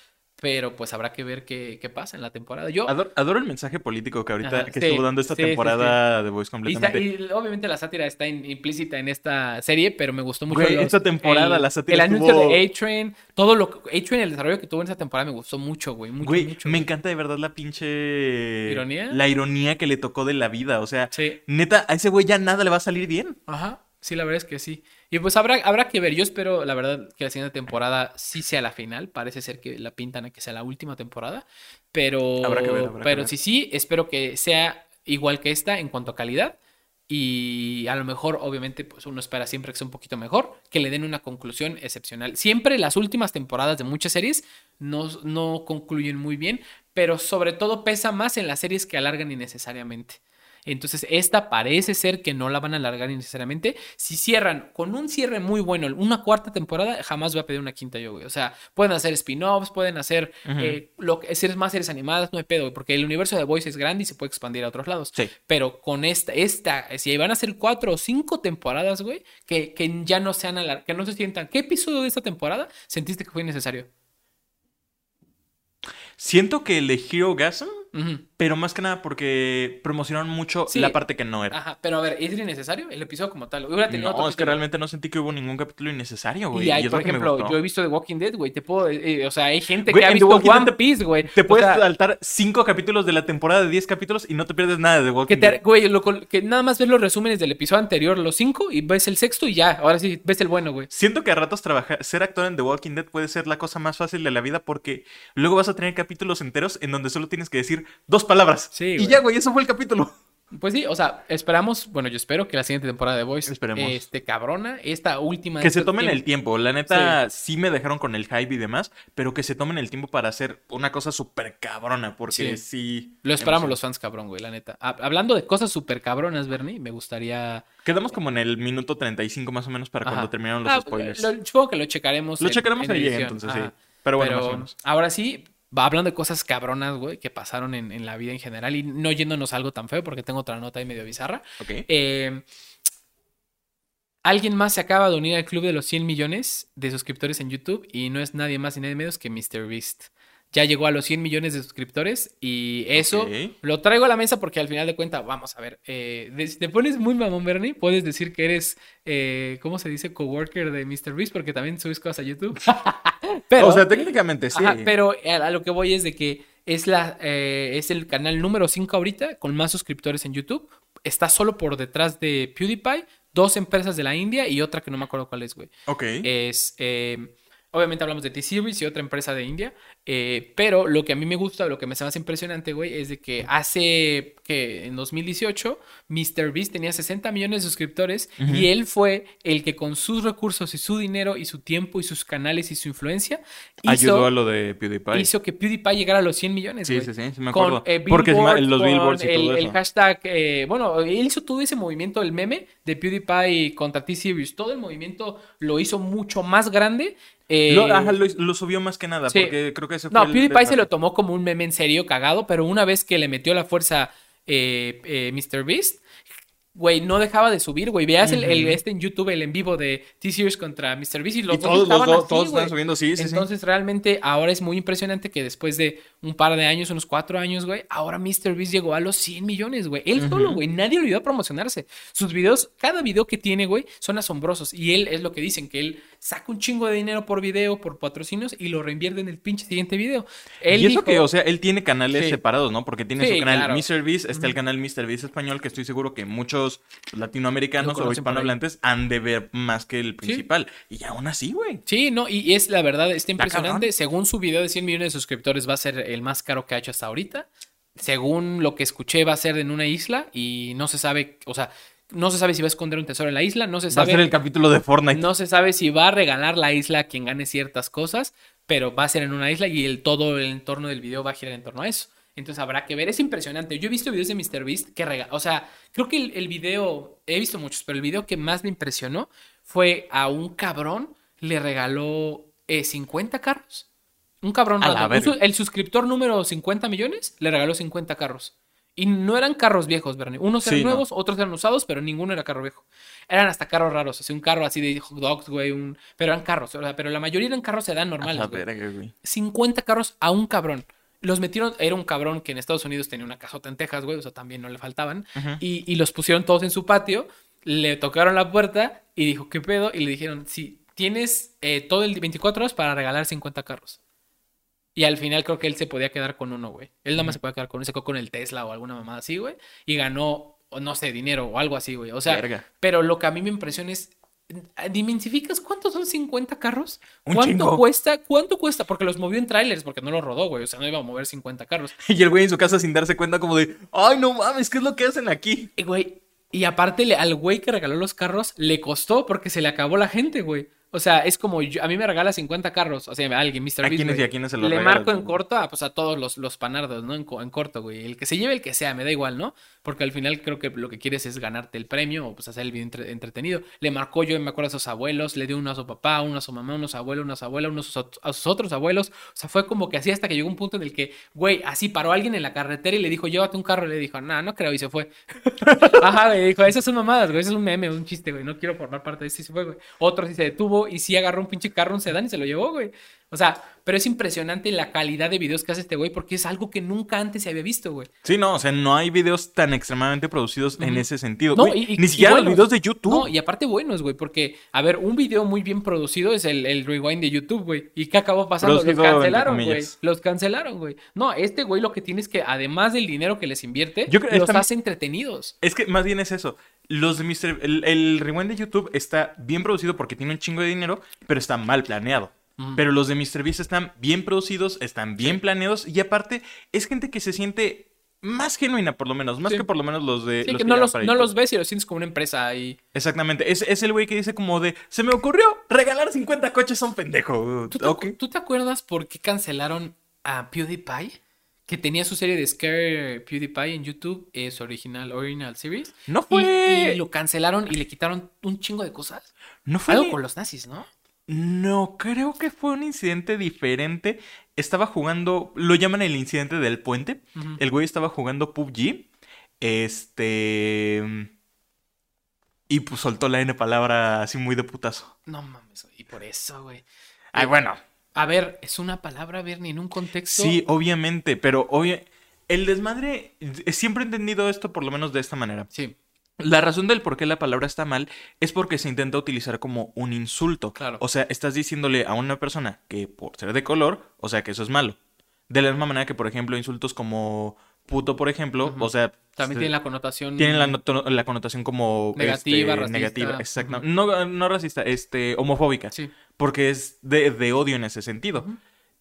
pero pues habrá que ver qué, qué pasa en la temporada. Yo, Adoro, adoro el mensaje político que ahorita Ajá, que sí, estuvo dando esta sí, sí, temporada de Voice completamente. y obviamente la sátira está in- implícita en esta serie, pero me gustó mucho. Güey, los- esta temporada el, la sátira El anuncio de A-Train, todo lo que. A-Train, el desarrollo que tuvo en esa temporada me gustó mucho, güey, mucho, Güey, mucho. me güey. encanta de verdad la pinche... ¿Ironía? La ironía que le tocó de la vida. O sea, neta, a ese güey ya nada le va a salir bien. Ajá, sí, la verdad es que sí. Y pues habrá, habrá que ver. Yo espero, la verdad, que la siguiente temporada sí sea la final. Parece ser que la pintan a que sea la última temporada. Pero, Habrá que ver, habrá que pero ver. sí, sí, espero que sea igual que esta en cuanto a calidad. y a lo mejor, obviamente, pues uno espera siempre que sea un poquito mejor, que le den una conclusión excepcional. Siempre las últimas temporadas de muchas series no, no concluyen muy bien, pero sobre todo pesa más en las series que alargan innecesariamente. Entonces, esta parece ser que no la van a alargar innecesariamente. Si cierran con un cierre muy bueno, una cuarta temporada, jamás voy a pedir una quinta yo, güey. O sea, pueden hacer spin-offs, pueden hacer eh, lo que más series animadas, no hay pedo, porque el universo de Voice es grande y se puede expandir a otros lados. Sí. Pero con esta, esta, si van a ser cuatro o cinco temporadas, güey, que, que ya no sean que no se sientan. ¿Qué episodio de esta temporada sentiste que fue innecesario? Siento que el de Hero Gasm Pero más que nada porque promocionaron mucho Sí. la parte que no era. Ajá, pero a ver, ¿es innecesario el episodio como tal? Hubiera tenido otro No, es que realmente no sentí que hubo ningún capítulo innecesario, güey. Y hay, por ejemplo, yo he visto The Walking Dead, güey. Te puedo. eh, o sea, hay gente Güey, que ha visto Walking Dead One te- Piece, güey. Te O puedes sea, saltar cinco capítulos de la temporada de 10 capítulos y no te pierdes nada de The Walking que, te- Dead. güey, lo que nada más ves los resúmenes del episodio anterior, los cinco, y ves el sexto y ya. Ahora sí, ves el bueno, güey. Siento que a ratos trabajar, ser actor en The Walking Dead puede ser la cosa más fácil de la vida porque luego vas a tener capítulos enteros en donde solo tienes que decir dos palabras. Sí, y güey. ya, güey, eso fue el capítulo. Pues sí, o sea, esperamos. Bueno, yo espero que la siguiente temporada de Voice Esperemos. este cabrona, esta última. Que se tomen el tiempo-. La neta, sí. me dejaron con el hype y demás, pero que se tomen el tiempo para hacer una cosa súper cabrona, porque Sí. sí. Lo esperamos los fans, cabrón, güey, la neta. Ha- Hablando de cosas súper cabronas, Bernie, me gustaría. Quedamos como en el minuto 35 más o menos para cuando terminaron los Ah, spoilers. lo- supongo que lo checaremos. Lo en- checaremos en ahí, edición. entonces Ajá. sí. Pero bueno, Pero más o menos. ahora sí, va hablando de cosas cabronas, güey, que pasaron en, en la vida en general y no yéndonos a algo tan feo porque tengo otra nota ahí medio bizarra. Ok. Eh, alguien más se acaba de unir al club de los 100 millones de suscriptores en YouTube y no es nadie más ni nadie menos que MrBeast. Ya llegó a los 100 millones de suscriptores y eso lo traigo a la mesa porque al final de cuentas, vamos a ver, eh, si te pones muy mamón, Bernie, puedes decir que eres, eh, ¿cómo se dice? Coworker de MrBeast porque también subes cosas a YouTube. Pero, o sea, técnicamente sí. Ajá, pero a, a lo que voy es de que es, la, eh, es el canal número 5 ahorita con más suscriptores en YouTube. Está solo por detrás de PewDiePie, dos empresas de la India y otra que no me acuerdo cuál es, güey. Ok. Es, eh, obviamente hablamos de T-Series y otra empresa de India, eh, pero lo que a mí me gusta, lo que me hace más impresionante, güey, es de que hace que en 2018 MrBeast tenía 60 millones de suscriptores y él fue el que con sus recursos y su dinero y su tiempo y sus canales y su influencia Ayudó hizo, a lo de PewDiePie. hizo que PewDiePie llegara a los 100 millones, Sí, güey. sí, sí, sí me Con, acuerdo. eh, Porque los con billboards y el, todo el eso. hashtag, eh, bueno, él hizo todo ese movimiento, el meme de PewDiePie contra T-Series, todo el movimiento lo hizo mucho más grande. Eh, Lo, ajá, lo, lo subió más que nada, sí. porque creo que ese fue no, el PewDiePie se lo tomó como un meme en serio, cagado, pero una vez que le metió la fuerza eh, eh, MrBeast, güey, no dejaba de subir, güey. Veas el, este en YouTube, el en vivo de T-Series contra MrBeast y los Y dos todos los estaban dos, así, todos güey. están subiendo, sí, sí, sí. Entonces, realmente, ahora es muy impresionante que después de un par de años, unos cuatro años, güey, ahora MrBeast llegó a los 100 millones, güey. Él solo, güey, nadie lo ayudó a promocionarse. Sus videos, cada video que tiene, güey, son asombrosos. Y él es lo que dicen, que él saca un chingo de dinero por video, por patrocinios, y lo reinvierte en el pinche siguiente video. Él y eso dijo- que, o sea, él tiene canales Sí. separados, ¿no? Porque tiene Sí, su canal claro. MrBeast, está el canal MrBeast español, que estoy seguro que muchos latinoamericanos o hispanohablantes han de ver más que el principal. Y aún así, güey. Sí, no, y es la verdad, está impresionante. Según su video de 100 millones de suscriptores, va a ser el más caro que ha hecho hasta ahorita. Según lo que escuché, va a ser en una isla y no se sabe, o sea, no se sabe si va a esconder un tesoro en la isla, no se Va a sabe, ser el capítulo de Fortnite. no se sabe si va a regalar la isla a quien gane ciertas cosas, pero va a ser en una isla y el todo el entorno del video va a girar en torno a eso. Entonces habrá que ver, es impresionante. Yo he visto videos de MrBeast que regalan, o sea, creo que el, el video, he visto muchos, pero el video que más me impresionó fue a un cabrón le regaló eh, 50 carros. Un cabrón el suscriptor número 50 millones le regaló 50 carros. Y no eran carros viejos, Bernie. Unos eran Sí, no. nuevos, otros eran usados, pero ninguno era carro viejo. Eran hasta carros raros. Así un carro así de hot dogs, güey. Un... Pero eran carros. o sea, pero la mayoría eran carros sedán normales. la güey. verga, güey. 50 carros a un cabrón. Los metieron, era un cabrón que en Estados Unidos tenía una casota en Texas, güey, o sea, también no le faltaban. Y, y los pusieron todos en su patio, le tocaron la puerta y dijo, ¿qué pedo? Y le dijeron, sí, tienes eh, todo el 24 horas para regalar 50 carros. Y al final creo que él se podía quedar con uno, güey. Él nada más se podía quedar con uno, se quedó con el Tesla o alguna mamada así, güey. Y ganó, no sé, dinero o algo así, güey. O sea, Verga. pero lo que a mí me impresiona es, ¿dimensificas cuántos son 50 carros? Un ¿Cuánto chingo. cuesta? ¿Cuánto cuesta? Porque los movió en trailers, porque no los rodó, güey. O sea, no iba a mover 50 carros. Y el güey en su casa sin darse cuenta como de, ay, no mames, ¿qué es lo que hacen aquí? Y, güey, Y aparte, al güey que regaló los carros le costó porque se le acabó la gente, güey. O sea, es como yo- a mí me regala 50 carros, o sea, alguien, Mr. ¿A Beast, quiénes y a quiénes se los Le regalas, marco en güey? corto a, pues, a todos los, los panardos, ¿no? En, co- en corto, güey. El que se lleve, el que sea, me da igual, ¿no? Porque al final creo que lo que quieres es ganarte el premio o pues hacer el video entre- entretenido. Le marcó yo, me acuerdo a sus abuelos, le dio uno a su papá, uno a su mamá, uno a su abuelo, uno a su abuela, uno a sus, a sus otros abuelos. O sea, fue como que así hasta que llegó un punto en el que, güey, así paró alguien en la carretera y le dijo, llévate un carro. Y le dijo, no, no creo, y se fue. Ajá, güey, dijo, esas son mamadas, güey, eso es un meme, un chiste, güey, no quiero formar parte de eso, y se fue, güey. Otro sí se detuvo y sí agarró un pinche carro, un sedán y se lo llevó, güey. O sea, pero es impresionante la calidad de videos que hace este güey porque es algo que nunca antes se había visto, güey. Sí, no, o sea, no hay videos tan extremadamente producidos en ese sentido. No, Güey, y- y- ni y siquiera los videos de YouTube. No, y aparte buenos, güey, porque, a ver, un video muy bien producido es el, el rewind de YouTube, güey. ¿Y qué acabó pasando? Los Producido, cancelaron, güey. Los cancelaron, güey. No, este güey lo que tiene es que, además del dinero que les invierte, Yo creo- los hace entretenidos. Es que más bien es eso. Los de Mr. El, el rewind de YouTube está bien producido porque tiene un chingo de dinero, pero está mal planeado. Pero los de MrBeast están bien producidos, están bien planeados y aparte es gente que se siente más genuina, por lo menos, más Sí. que por lo menos los de. Sí, los que que no los, no los ves y los sientes como una empresa ahí. Exactamente. Es, es el güey que dice como de. Se me ocurrió regalar 50 coches a un pendejo. ¿Tú te, Ok. ¿Tú te acuerdas por qué cancelaron a PewDiePie? Que tenía su serie de Scare PewDiePie en YouTube, eh, su original, original series. No Y- fue. Y, lo cancelaron y le quitaron un chingo de cosas. No fue. Algo con los nazis, ¿no? No, creo que fue un incidente diferente. Estaba jugando, lo llaman el incidente del puente. El güey estaba jugando PUBG. Este. Y pues soltó la N palabra así muy de putazo. No mames, y por eso, güey. Ay, bueno. A ver, es una palabra, Bernie, en un contexto. Sí, obviamente, pero obvia... el desmadre. eh, Siempre he entendido esto por lo menos de esta manera. Sí, La razón del por qué la palabra está mal es porque se intenta utilizar como un insulto. Claro. O sea, estás diciéndole a una persona que por ser de color, o sea, que eso es malo. De la misma manera que, por ejemplo, insultos como puto, por ejemplo, o sea, también se- tiene la connotación. tienen la, connotación como Negativa, este, racista. negativa, exacto. No, no racista, este, homofóbica, Sí. porque es de, de odio en ese sentido.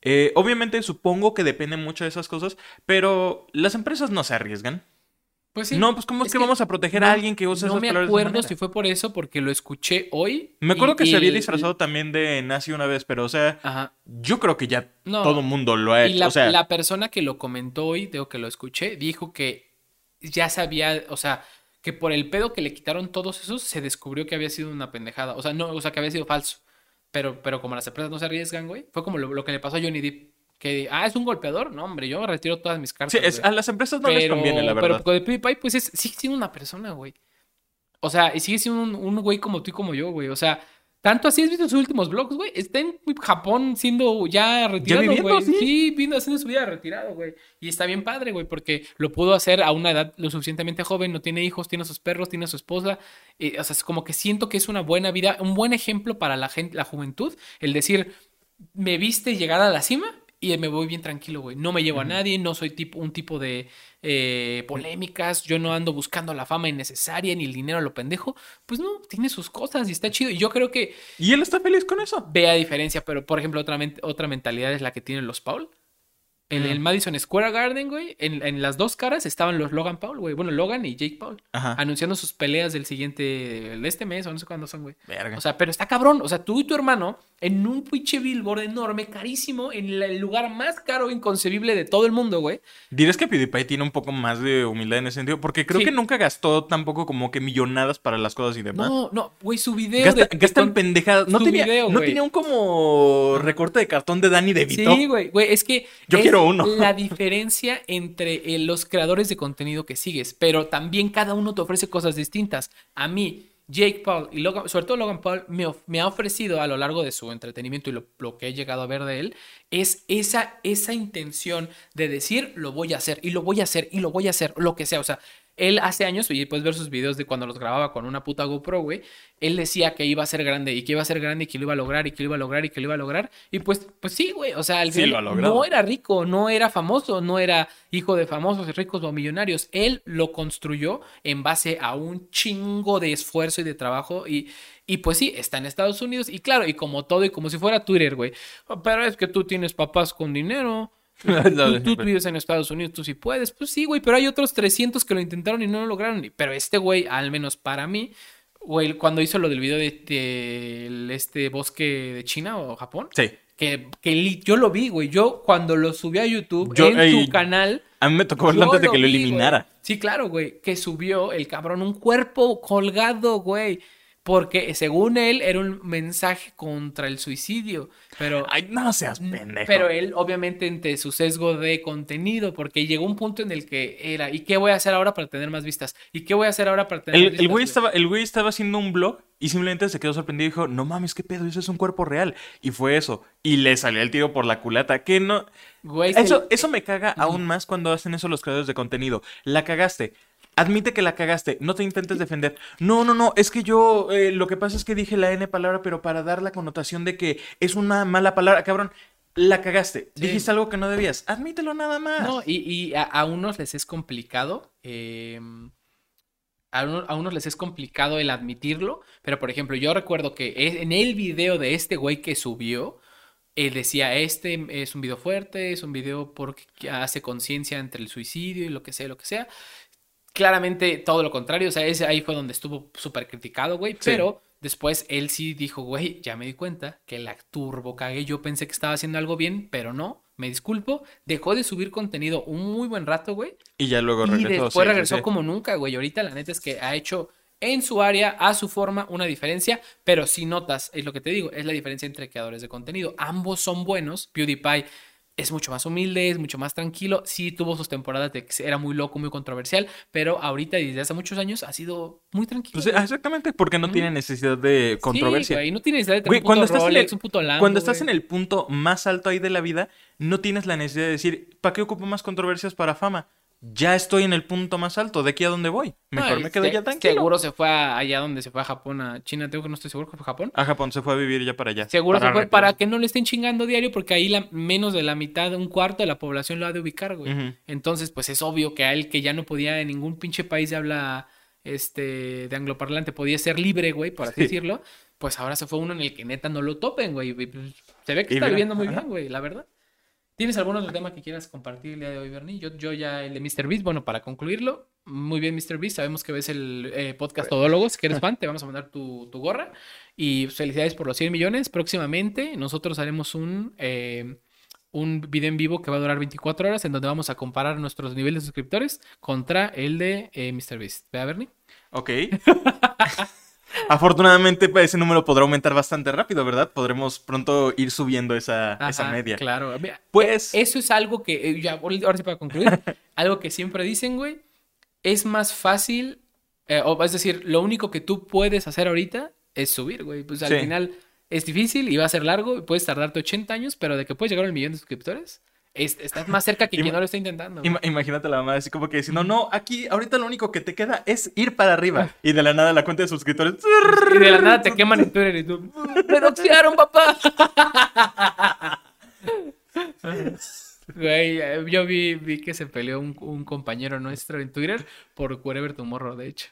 Eh, obviamente supongo que depende mucho de esas cosas, pero las empresas no se arriesgan. Pues sí. No, pues ¿cómo es, que, que vamos a proteger no- a alguien que usa No esas me palabras de esa acuerdo si fue por eso, porque lo escuché hoy. Me acuerdo y- que se había y- disfrazado también de nazi una vez, pero o sea, Ajá. yo creo que ya No. todo el mundo lo ha Y hecho. la, o sea, la persona que lo comentó hoy, digo que lo escuché, dijo que ya sabía, o sea, que por el pedo que le quitaron todos esos, se descubrió que había sido una pendejada. O sea, no, o sea, que había sido falso. Pero, pero como las empresas no se arriesgan, güey, fue como lo, lo que le pasó a Johnny Depp. Que, ah, es un golpeador. No, hombre, yo retiro todas mis cartas. sí, es- a las empresas no les Pero- conviene, la Pero verdad. con el PewDiePie, pues es, sigue siendo una persona, güey. O sea, y sigue siendo un, un güey como tú y como yo, güey. O sea, tanto así has visto sus últimos vlogs, güey. Está en Japón siendo ya retirado, güey. sí. Sí, viendo haciendo su vida retirado, güey. Y está bien padre, güey, porque lo pudo hacer a una edad lo suficientemente joven, no tiene hijos, tiene a sus perros, tiene a su esposa. Eh, o sea, es como que siento que es una buena vida, un buen ejemplo para la gente, la juventud, el decir, me viste llegar a la cima y me voy bien tranquilo, güey. No me llevo a nadie, no soy tipo, un tipo de eh, polémicas, yo no ando buscando la fama innecesaria ni el dinero a lo pendejo. Pues no, tiene sus cosas y está chido. Y yo creo que Y él está feliz con eso. vea diferencia, pero por ejemplo, otra, men- otra mentalidad es la que tienen los Paul. En Mm. el Madison Square Garden, güey, en, en las dos caras estaban los Logan Paul, güey. Bueno, Logan y Jake Paul. Ajá. Anunciando sus peleas del siguiente, de este mes, o no sé cuándo son, güey. Verga. O sea, pero está cabrón. O sea, tú y tu hermano en un pinche billboard enorme, carísimo, en la- el lugar más caro inconcebible de todo el mundo, güey. ¿Dirías que PewDiePie tiene un poco más de humildad en ese sentido? Porque creo Sí. que nunca gastó tampoco como que millonadas para las cosas y demás. No, no, güey, su video Gasta, de- gasta en con- pendejadas. No tenía, video, no tenía un como recorte de cartón de Danny DeVito. Sí, güey, güey, es que Yo es quiero. La diferencia entre eh, los creadores de contenido que sigues, pero también cada uno te ofrece cosas distintas. A mí, Jake Paul y Logan, sobre todo Logan Paul, me, me ha ofrecido a lo largo de su entretenimiento y lo, lo que he llegado a ver de él, es esa, esa intención de decir, lo voy a hacer, y lo voy a hacer, y lo voy a hacer, lo que sea. O sea, él hace años, y puedes ver sus videos de cuando los grababa con una puta GoPro, güey, él decía que iba a ser grande, y que iba a ser grande, y que lo iba a lograr, y que lo iba a lograr, y que lo iba a lograr. Y pues, pues sí, güey, o sea, al Sí, final no era rico, no era famoso, no era hijo de famosos, ricos o millonarios. Él lo construyó en base a un chingo de esfuerzo y de trabajo y, y pues sí, está en Estados Unidos y claro, y como todo y como si fuera Twitter, güey. Pero es que tú tienes papás con dinero. Tú, tú, tú vives en Estados Unidos, tú sí puedes. Pues sí, güey, pero hay otros 300 que lo intentaron y no lo lograron. Pero este güey, al menos para mí, güey, cuando hizo lo del video de, de este bosque de China o Japón, Sí. que, que yo lo vi, güey. Yo cuando lo subí a YouTube Yo- en ey, su canal. A mí me tocó verlo antes de que lo vi, eliminara. güey. Sí, claro, güey. Que subió el cabrón un cuerpo colgado, güey. Porque según él era un mensaje contra el suicidio. Pero Ay, no seas pendejo. pero él, obviamente, entre su sesgo de contenido, porque llegó un punto en el que era, ¿y qué voy a hacer ahora para tener más vistas? ¿Y qué voy a hacer ahora para tener más El, vistas? el güey estaba, el güey estaba haciendo un blog y simplemente se quedó sorprendido y dijo, no mames, qué pedo, eso es un cuerpo real. Y fue eso. Y le salió el tiro por la culata. Que no. Güey, Eso, eso me caga aún más cuando hacen eso los creadores de contenido. La cagaste. Admite que la cagaste. No te intentes defender. No, no, no. Es que yo. eh, lo que pasa es que dije la N palabra, pero para dar la connotación de que es una mala palabra. Cabrón, la cagaste. Sí. Dijiste algo que no debías. Admítelo nada más. No, y, y a, a unos les es complicado. eh, a, uno- a unos les es complicado el admitirlo. Pero, por ejemplo, yo recuerdo que es- en el video de este güey que subió, él decía, este es un video fuerte, es un video porque hace conciencia entre el suicidio y lo que sea, lo que sea. Claramente todo lo contrario, o sea, ese ahí fue donde estuvo súper criticado, güey, pero después él sí dijo, güey, ya me di cuenta que la turbo cagué, yo pensé que estaba haciendo algo bien, pero no, me disculpo, dejó de subir contenido un muy buen rato, güey, Y ya luego y regresó. después sí, sí, regresó sí. como nunca, güey, ahorita la neta es que ha hecho en su área, a su forma, una diferencia, pero si notas, es lo que te digo, es la diferencia entre creadores de contenido, ambos son buenos, PewDiePie es mucho más humilde, es mucho más tranquilo. Sí tuvo sus temporadas de que era muy loco, muy controversial, pero ahorita y desde hace muchos años ha sido muy tranquilo. Pues, exactamente, porque no tiene necesidad de controversia. Sí, güey, no tiene necesidad de tener Güey, un cuando estás, en el, un puto Lambo, cuando estás güey. en el punto más alto ahí de la vida, no tienes la necesidad de decir, ¿para qué ocupo más controversias para fama? Ya estoy en el punto más alto, ¿de aquí a dónde voy? Mejor Ay, me quedo se- ya tranquilo. Seguro se fue a- allá donde se fue a Japón, a China, tengo que no estoy seguro que fue a Japón. A Japón se fue a vivir ya para allá. Seguro se fue para que no le estén chingando diario, porque ahí la, menos de la mitad, un cuarto de la población lo ha de ubicar, güey. Entonces, pues es obvio que a él, que ya no podía en ningún pinche país de habla este, de angloparlante, podía ser libre, güey, por así Sí. decirlo, pues ahora se fue uno en el que neta no lo topen, güey. pues, Se ve que Y está mira, viviendo muy ajá. bien, güey, la verdad. ¿Tienes algún otro tema que quieras compartir el día de hoy, Bernie? Yo, yo ya el de Mr. Beast, bueno, para concluirlo, muy bien, Mr. Beast, sabemos que ves el eh, podcast Todólogos, que eres fan, te vamos a mandar tu, tu gorra. Y felicidades por los 100 millones. Próximamente nosotros haremos un, eh, un video en vivo que va a durar 24 horas, en donde vamos a comparar nuestros niveles de suscriptores contra el de eh, Mr. Beast. ¿Vea, Bernie? Ok. Afortunadamente, pues, ese número podrá aumentar bastante rápido, ¿verdad? Podremos pronto ir subiendo esa, esa Ajá, media. Claro. Mira, Pues- eh, Eso es algo que, eh, ya, ahora sí para concluir, algo que siempre dicen, güey, es más fácil, eh, o es decir, lo único que tú puedes hacer ahorita es subir, güey. Pues al Sí. final es difícil y va a ser largo puedes tardarte 80 años, pero de que puedes llegar al millón de suscriptores, es- estás más cerca que Ima- quien no lo está intentando. Ima- imagínate la mamá así como que diciendo, no, aquí ahorita lo único que te queda es ir para arriba. Y de la nada la cuenta de suscriptores. Y de la nada te queman en Twitter y tú, ¡me doxearon, papá! Güey, eh, yo vi, vi que se peleó un, un compañero nuestro en Twitter por Wherever Tomorrow, de hecho.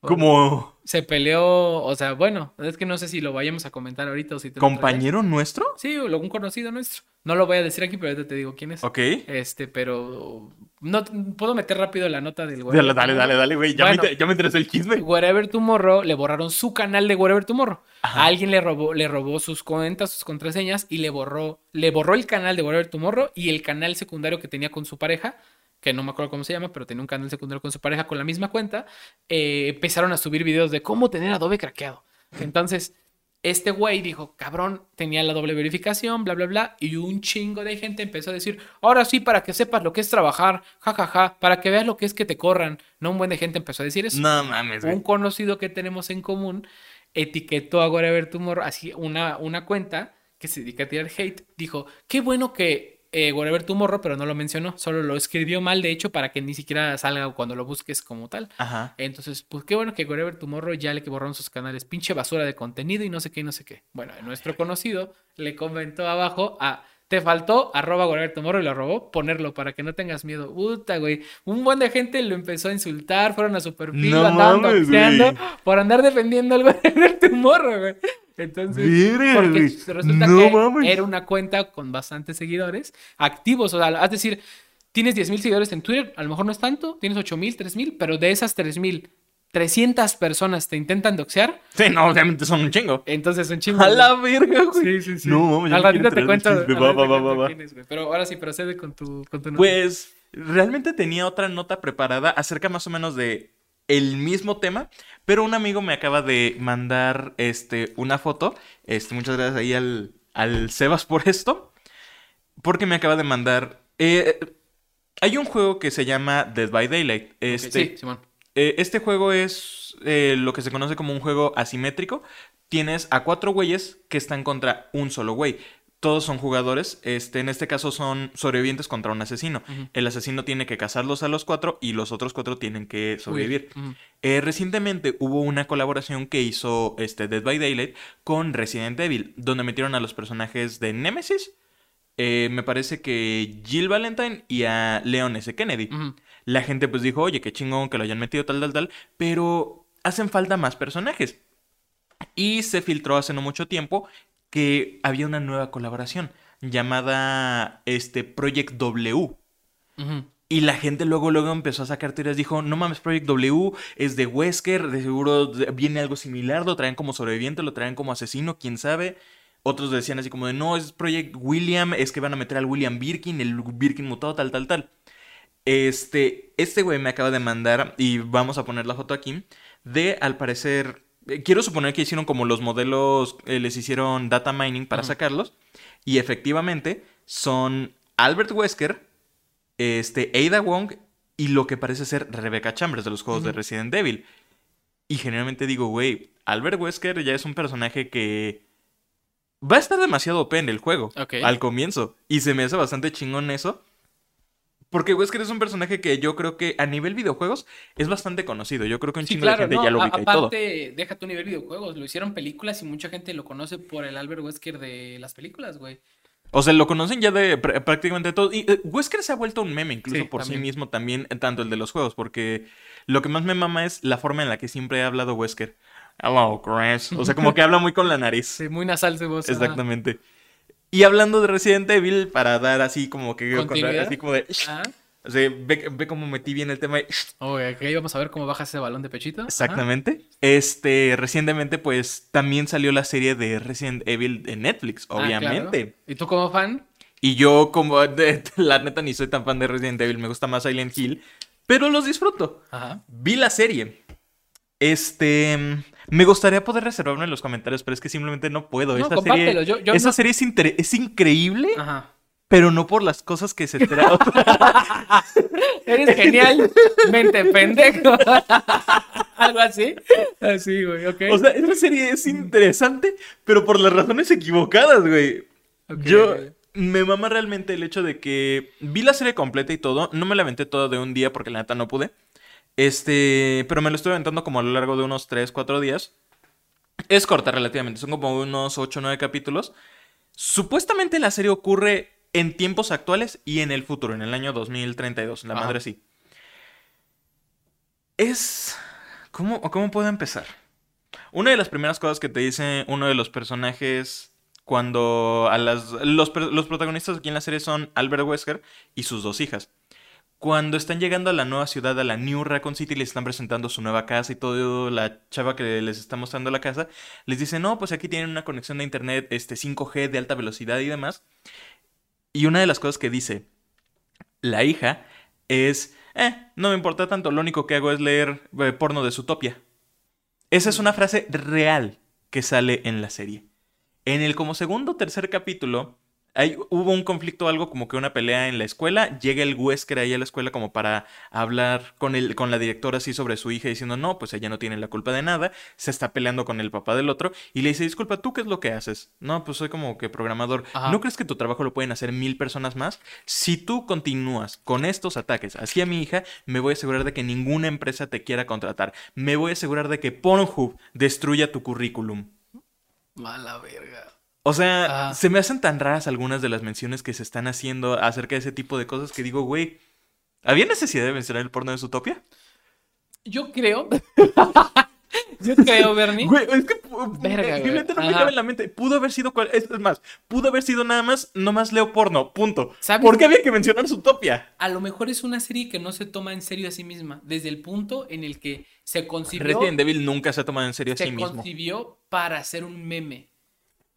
Como Se peleó, o sea, bueno, es que no sé si lo vayamos a comentar ahorita o si te compañero nuestro. Sí, un conocido nuestro. No lo voy a decir aquí, pero ahorita te digo quién es. Ok. Este, pero no puedo meter rápido la nota del Dale, dale, dale, dale, güey. Ya, Bueno. me, ya me interesó el chisme. Wherever Tomorrow le borraron su canal de Wherever Tomorrow. Ajá. A alguien le robó, le robó sus cuentas, sus contraseñas y le borró, le borró el canal de Wherever Tomorrow y el canal secundario que tenía con su pareja, que no me acuerdo cómo se llama, pero tenía un canal secundario con su pareja con la misma cuenta. eh, empezaron a subir videos de cómo tener Adobe craqueado. Entonces, este güey dijo, cabrón, tenía la doble verificación, bla, bla, bla, y un chingo de gente empezó a decir, ahora sí, para que sepas lo que es trabajar, jajaja, para que veas lo que es que te corran. No un buen de gente empezó a decir eso No mames, un conocido que tenemos en común etiquetó a Wherever Tomorrow, así una, una cuenta que se dedica a tirar hate, dijo, qué bueno que eh, Wherever Tomorrow, pero no lo mencionó, solo lo escribió mal, de hecho, para que ni siquiera salga cuando lo busques como tal. Ajá. Entonces, pues qué bueno que Wherever Tomorrow ya le que borraron sus canales, pinche basura de contenido y no sé qué y no sé qué. Bueno, nuestro conocido le comentó abajo a te faltó arroba Wherever Tomorrow y lo robó ponerlo para que no tengas miedo. Puta, güey. Un buen de gente lo empezó a insultar, fueron a su perfil, No andaban mames, por andar defendiendo al Wherever Tomorrow, güey. Entonces, Verga, porque resulta No que mames. era una cuenta con bastantes seguidores activos. O sea, es decir, tienes 10.000 seguidores en Twitter, a lo mejor no es tanto, tienes 8.000, 3.000, pero de esas 3.000, 300 personas te intentan doxear, Sí, no, obviamente son un chingo. entonces son chingos. A la verga, güey. Sí, sí, sí. No, mames, Al ratito te cuento. Va, quién es, güey. Pero ahora sí, procede con tu, con tu nota. Pues realmente tenía otra nota preparada acerca más o menos de el mismo tema, pero un amigo me acaba de mandar este una foto. Este, muchas gracias ahí al, al Sebas por esto. Porque me acaba de mandar. eh, hay un juego que se llama Dead by Daylight. Este, Sí, Simón. eh, este juego es eh, lo que se conoce como un juego asimétrico. Tienes a cuatro güeyes que están contra un solo güey. Todos son jugadores. Este, en este caso son sobrevivientes contra un asesino. El asesino tiene que cazarlos a los cuatro y los otros cuatro tienen que sobrevivir. Eh, recientemente hubo una colaboración que hizo este, Dead by Daylight con Resident Evil, donde metieron a los personajes de Nemesis. eh, me parece que Jill Valentine y a Leon S. Kennedy. La gente pues dijo, oye, qué chingón que lo hayan metido tal, tal, tal, pero hacen falta más personajes. Y se filtró hace no mucho tiempo que había una nueva colaboración llamada este Project W. Y la gente luego, luego empezó a sacar teorías. Dijo, no mames, Project W es de Wesker, de seguro viene algo similar, lo traen como sobreviviente, lo traen como asesino, quién sabe. Otros decían así como de, no, es Project William, es que van a meter al William Birkin, el Birkin mutado, tal, tal, tal. Este, este güey me acaba de mandar, y vamos a poner la foto aquí, de, al parecer, quiero suponer que hicieron como los modelos, eh, les hicieron data mining para sacarlos, y efectivamente son Albert Wesker, este, Ada Wong y lo que parece ser Rebecca Chambers de los juegos de. Resident Evil. Y generalmente digo, güey, Albert Wesker ya es un personaje que va a estar demasiado OP en el juego al comienzo. Y se me hace bastante chingón eso. Porque Wesker es un personaje que yo creo que a nivel videojuegos es bastante conocido. Yo creo que un Sí, chingo claro, de gente no, ya lo a- ubica y todo. aparte, deja tu nivel videojuegos, lo hicieron películas y mucha gente lo conoce por el Albert Wesker de las películas, güey. O sea, lo conocen ya de pr- prácticamente todo. Y eh, Wesker se ha vuelto un meme incluso Sí, por sí mismo también, eh, tanto el de los juegos, porque lo que más me mama es la forma en la que siempre ha hablado Wesker. Hello, Chris. O sea, como que habla muy con la nariz. Sí, muy nasal su voz. Exactamente. Y hablando de Resident Evil, para dar así como que... contra- así como de... Ah, O sea, ve, ve cómo metí bien el tema. de- ok, ok, vamos a ver cómo baja ese balón de pechito. Ajá. Exactamente. Este, recientemente, pues, también salió la serie de Resident Evil en Netflix, Ah, obviamente. claro. ¿Y tú como fan? Y yo, como, de- la neta, ni soy tan fan de Resident Evil, me gusta más Silent Hill, pero los disfruto. Ajá. Vi la serie. Este, me gustaría poder reservarme en los comentarios, pero es que simplemente no puedo. No, esa serie, yo- yo esa no- serie es, increíble, Ajá. pero no por las cosas que se espera. Eres genial, mente pendejo. Algo así. Así, güey, ok. o sea, esa serie es interesante, pero por las razones equivocadas, güey. Yo me mama realmente el hecho de que vi la serie completa y todo. No me la aventé toda de un día porque la neta no pude. Este, pero me lo estoy aventando como a lo largo de unos 3, 4 días. Es corta relativamente, son como unos 8, 9 capítulos. Supuestamente la serie ocurre en tiempos actuales y en el futuro, en el año 2032. La Ajá. madre sí. Es... ¿Cómo, ¿Cómo puedo empezar? Una de las primeras cosas que te dice uno de los personajes cuando a las, los, los protagonistas aquí en la serie son Albert Wesker y sus dos hijas. Cuando están llegando a la nueva ciudad, a la New Raccoon City, les están presentando su nueva casa y todo, la chava que les está mostrando la casa, les dice, no, pues aquí tienen una conexión de internet este 5G de alta velocidad y demás. Y una de las cosas que dice la hija es, eh, no me importa tanto, lo único que hago es leer eh, porno de Zootopia. Esa es una frase real que sale en la serie. En el como segundo o tercer capítulo, hay, hubo un conflicto, algo como que una pelea en la escuela. Llega el Wesker ahí a la escuela como para hablar con, el, con la directora así sobre su hija, diciendo, no, pues ella no tiene la culpa de nada. Se está peleando con el papá del otro y le dice, disculpa, ¿tú qué es lo que haces? No, pues soy como que programador. Ajá. ¿No crees que tu trabajo lo pueden hacer mil personas más? Si tú continúas con estos ataques hacia mi hija, me voy a asegurar de que ninguna empresa te quiera contratar. Me voy a asegurar de que Pornhub destruya tu currículum. Mala verga. O sea, Ah. se me hacen tan raras algunas de las menciones que se están haciendo acerca de ese tipo de cosas que digo, güey, ¿había necesidad de mencionar el porno de Zootopia? Yo creo. Yo creo, Bernie. Güey, es que Verga, eh, güey. no me cabe en la mente. Pudo haber sido cual, es más, pudo haber sido nada más, nomás leo porno, punto. ¿Sabes? ¿Por qué había que mencionar Zootopia? A lo mejor es una serie que no se toma en serio a sí misma, desde el punto en el que se concibió, Resident Evil nunca se ha tomado en serio a se sí mismo. concibió para hacer un meme.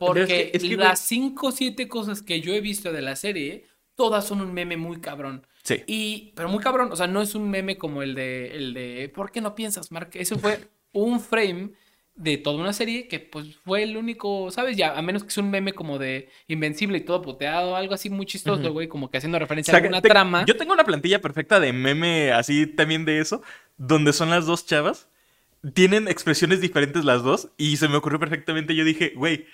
Es Porque que- es que, güey- las 5 o 7 cosas que yo he visto de la serie, todas son un meme muy cabrón. Sí. Y, pero muy cabrón, o sea, no es un meme como el de, el de, ¿por qué no piensas, Mark? Eso fue un frame de toda una serie que pues fue el único, ¿sabes? Ya, a menos que sea un meme como de Invencible y todo puteado, algo así muy chistoso, güey, como que haciendo referencia O sea, a alguna te- trama. Yo tengo una plantilla perfecta de meme así también de eso, donde son las dos chavas. Tienen expresiones diferentes las dos y se me ocurrió perfectamente. Yo dije, güey,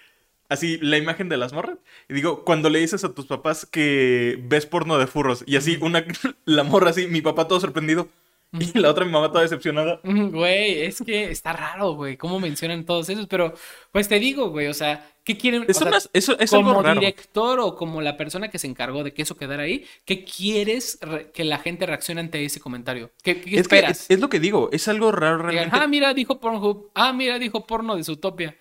así la imagen de las morras. Y digo, cuando le dices a tus papás que ves porno de furros y así una la morra así, mi papá todo sorprendido y la otra mi mamá toda decepcionada. Güey, es que está raro, güey, cómo mencionan todos esos, pero pues te digo, güey, o sea, ¿qué quieren? O Eso, sea, no es, eso es como algo raro. director o como la persona que se encargó de que eso quedara ahí, ¿qué quieres re- que la gente reaccione ante ese comentario? ¿Qué, qué Es, que esperas? es, es lo que digo, es algo raro realmente. ah, mira, dijo Pornhub, ah, mira, dijo porno de Zootopia.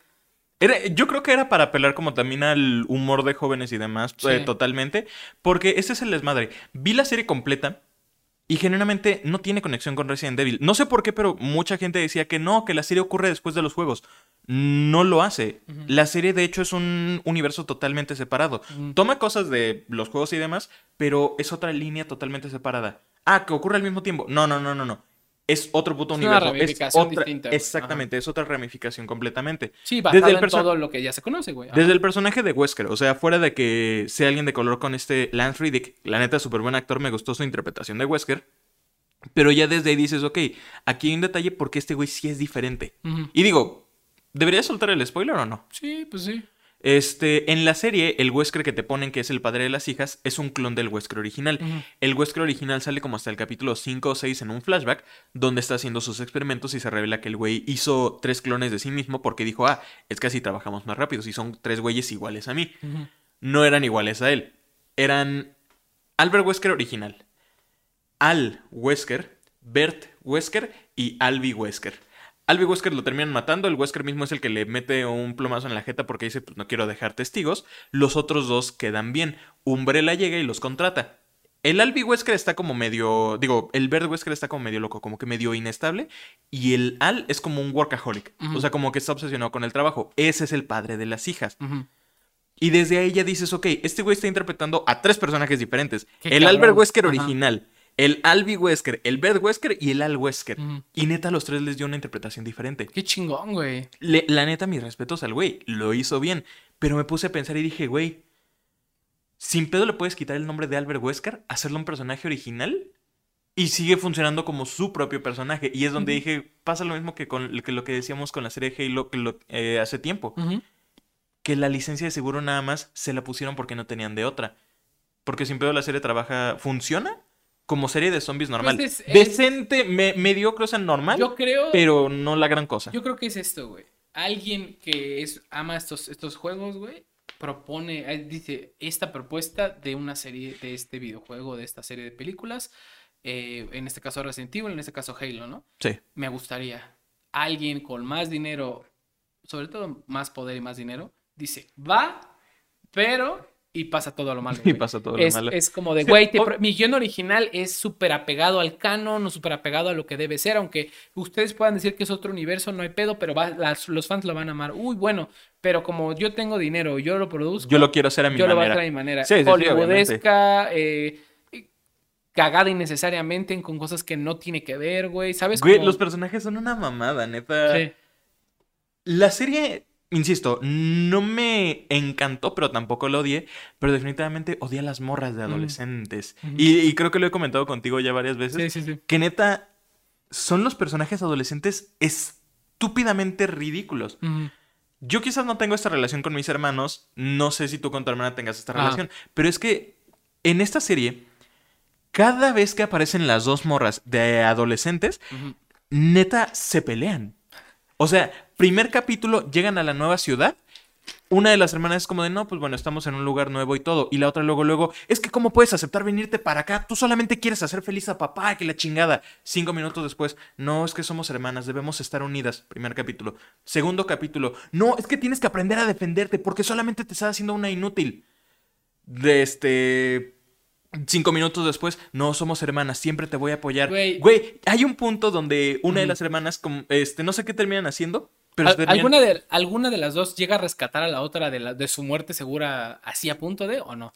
Era- yo creo que era para apelar como también al humor de jóvenes y demás, Sí. eh, totalmente. Porque este es el desmadre. Vi la serie completa y genuinamente no tiene conexión con Resident Evil. No sé por qué, pero mucha gente decía que no, que la serie ocurre después de los juegos. No lo hace. La serie, de hecho, es un universo totalmente separado. Toma cosas de los juegos y demás, pero es otra línea totalmente separada. Ah, que ocurre al mismo tiempo. No, no, no, no, no. Es otro puto Es una universo. Es ramificación otra, distinta, güey. exactamente, es otra ramificación completamente. Sí, basado el en todo lo que ya se conoce, güey. Ajá. Desde el personaje de Wesker, o sea, fuera de que sea alguien de color con este Lance Reddick, la neta, súper buen actor, me gustó su interpretación de Wesker. Pero ya desde ahí dices, ok, aquí hay un detalle porque este güey sí es diferente. Y digo, ¿debería soltar el spoiler o no? Sí, pues sí. Este, en la serie, el Wesker que te ponen que es el padre de las hijas es un clon del Wesker original. El Wesker original sale como hasta el capítulo 5 o 6 en un flashback, donde está haciendo sus experimentos y se revela que el güey hizo tres clones de sí mismo porque dijo, ah, es que así trabajamos más rápido, si son tres güeyes iguales a mí. No eran iguales a él. Eran Albert Wesker original, Al Wesker, Bert Wesker y Albi Wesker. Albi Wesker lo terminan matando, el Wesker mismo es el que le mete un plomazo en la jeta porque dice, pues no quiero dejar testigos. Los otros dos quedan bien. Umbrella llega y los contrata. El Albi Wesker está como medio, digo, el Bert Wesker está como medio loco, como que medio inestable. Y el Al es como un workaholic, o sea, como que está obsesionado con el trabajo. Ese es el padre de las hijas. Y desde ahí ya dices, ok, este güey está interpretando a tres personajes diferentes. Qué el cabrón. Albert Wesker Ajá. original, el Albi Wesker, el Bert Wesker y el Al Wesker. Y neta, los tres les dio una interpretación diferente. Qué chingón, güey. Le- la neta, mis respetos al güey, lo hizo bien. Pero me puse a pensar y dije, güey, sin pedo le puedes quitar el nombre de Albert Wesker, hacerlo un personaje original y sigue funcionando como su propio personaje. Y es donde dije, pasa lo mismo que con que lo que decíamos con la serie Halo lo- eh, hace tiempo que la licencia de seguro nada más se la pusieron porque no tenían de otra. Porque sin pedo la serie trabaja, funciona como serie de zombies normal. Pues es- es- Decente, me- mediocre, o sea, normal, Yo creo. pero no la gran cosa. Yo creo que es esto, güey. Alguien que es, ama estos, estos juegos, güey, propone, eh, dice, esta propuesta de una serie, de este videojuego, de esta serie de películas, eh, en este caso Resident Evil, en este caso Halo, ¿no? Sí. Me gustaría. Alguien con más dinero, sobre todo más poder y más dinero, dice, va, pero... Y pasa todo lo malo. Y güey. pasa todo lo es, malo. es como de, güey, te mi guion original es súper apegado al canon, súper apegado a lo que debe ser, aunque ustedes puedan decir que es otro universo, no hay pedo, pero va- las- los fans lo van a amar. Uy, bueno, pero como yo tengo dinero, yo lo produzco, Yo lo quiero hacer a mi yo lo voy a manera. hacer a mi manera. Sí, sí, sí, Hollywoodesca, eh, cagada innecesariamente con cosas que no tiene que ver, güey, ¿sabes? Güey, Como- los personajes son una mamada, neta. Sí. La serie, insisto, no me encantó, pero tampoco lo odié. Pero definitivamente odié a las morras de adolescentes. Ujú. y, y creo que lo he comentado contigo ya varias veces. Sí, sí, sí. que neta son los personajes adolescentes estúpidamente ridículos. Yo quizás no tengo esta relación con mis hermanos, no sé si tú con tu hermana tengas esta Ah. relación, pero es que en esta serie, cada vez que aparecen las dos morras de adolescentes, neta se pelean. O sea, primer capítulo llegan a la nueva ciudad, una de las hermanas es como de, no, pues bueno, estamos en un lugar nuevo y todo. Y la otra luego, luego, es que ¿cómo puedes aceptar venirte para acá? Tú solamente quieres hacer feliz a papá, que la chingada. Cinco minutos después, no, es que somos hermanas, debemos estar unidas. Primer capítulo. Segundo capítulo, no, es que tienes que aprender a defenderte porque solamente te estás haciendo una inútil. De este... Cinco minutos después, no somos hermanas, siempre te voy a apoyar. Güey. Güey, hay un punto donde una de las hermanas, este, no sé qué terminan haciendo, pero Al- ¿Alguna, de, ¿Alguna de las dos llega a rescatar a la otra de, la, de su muerte segura así a punto de o no?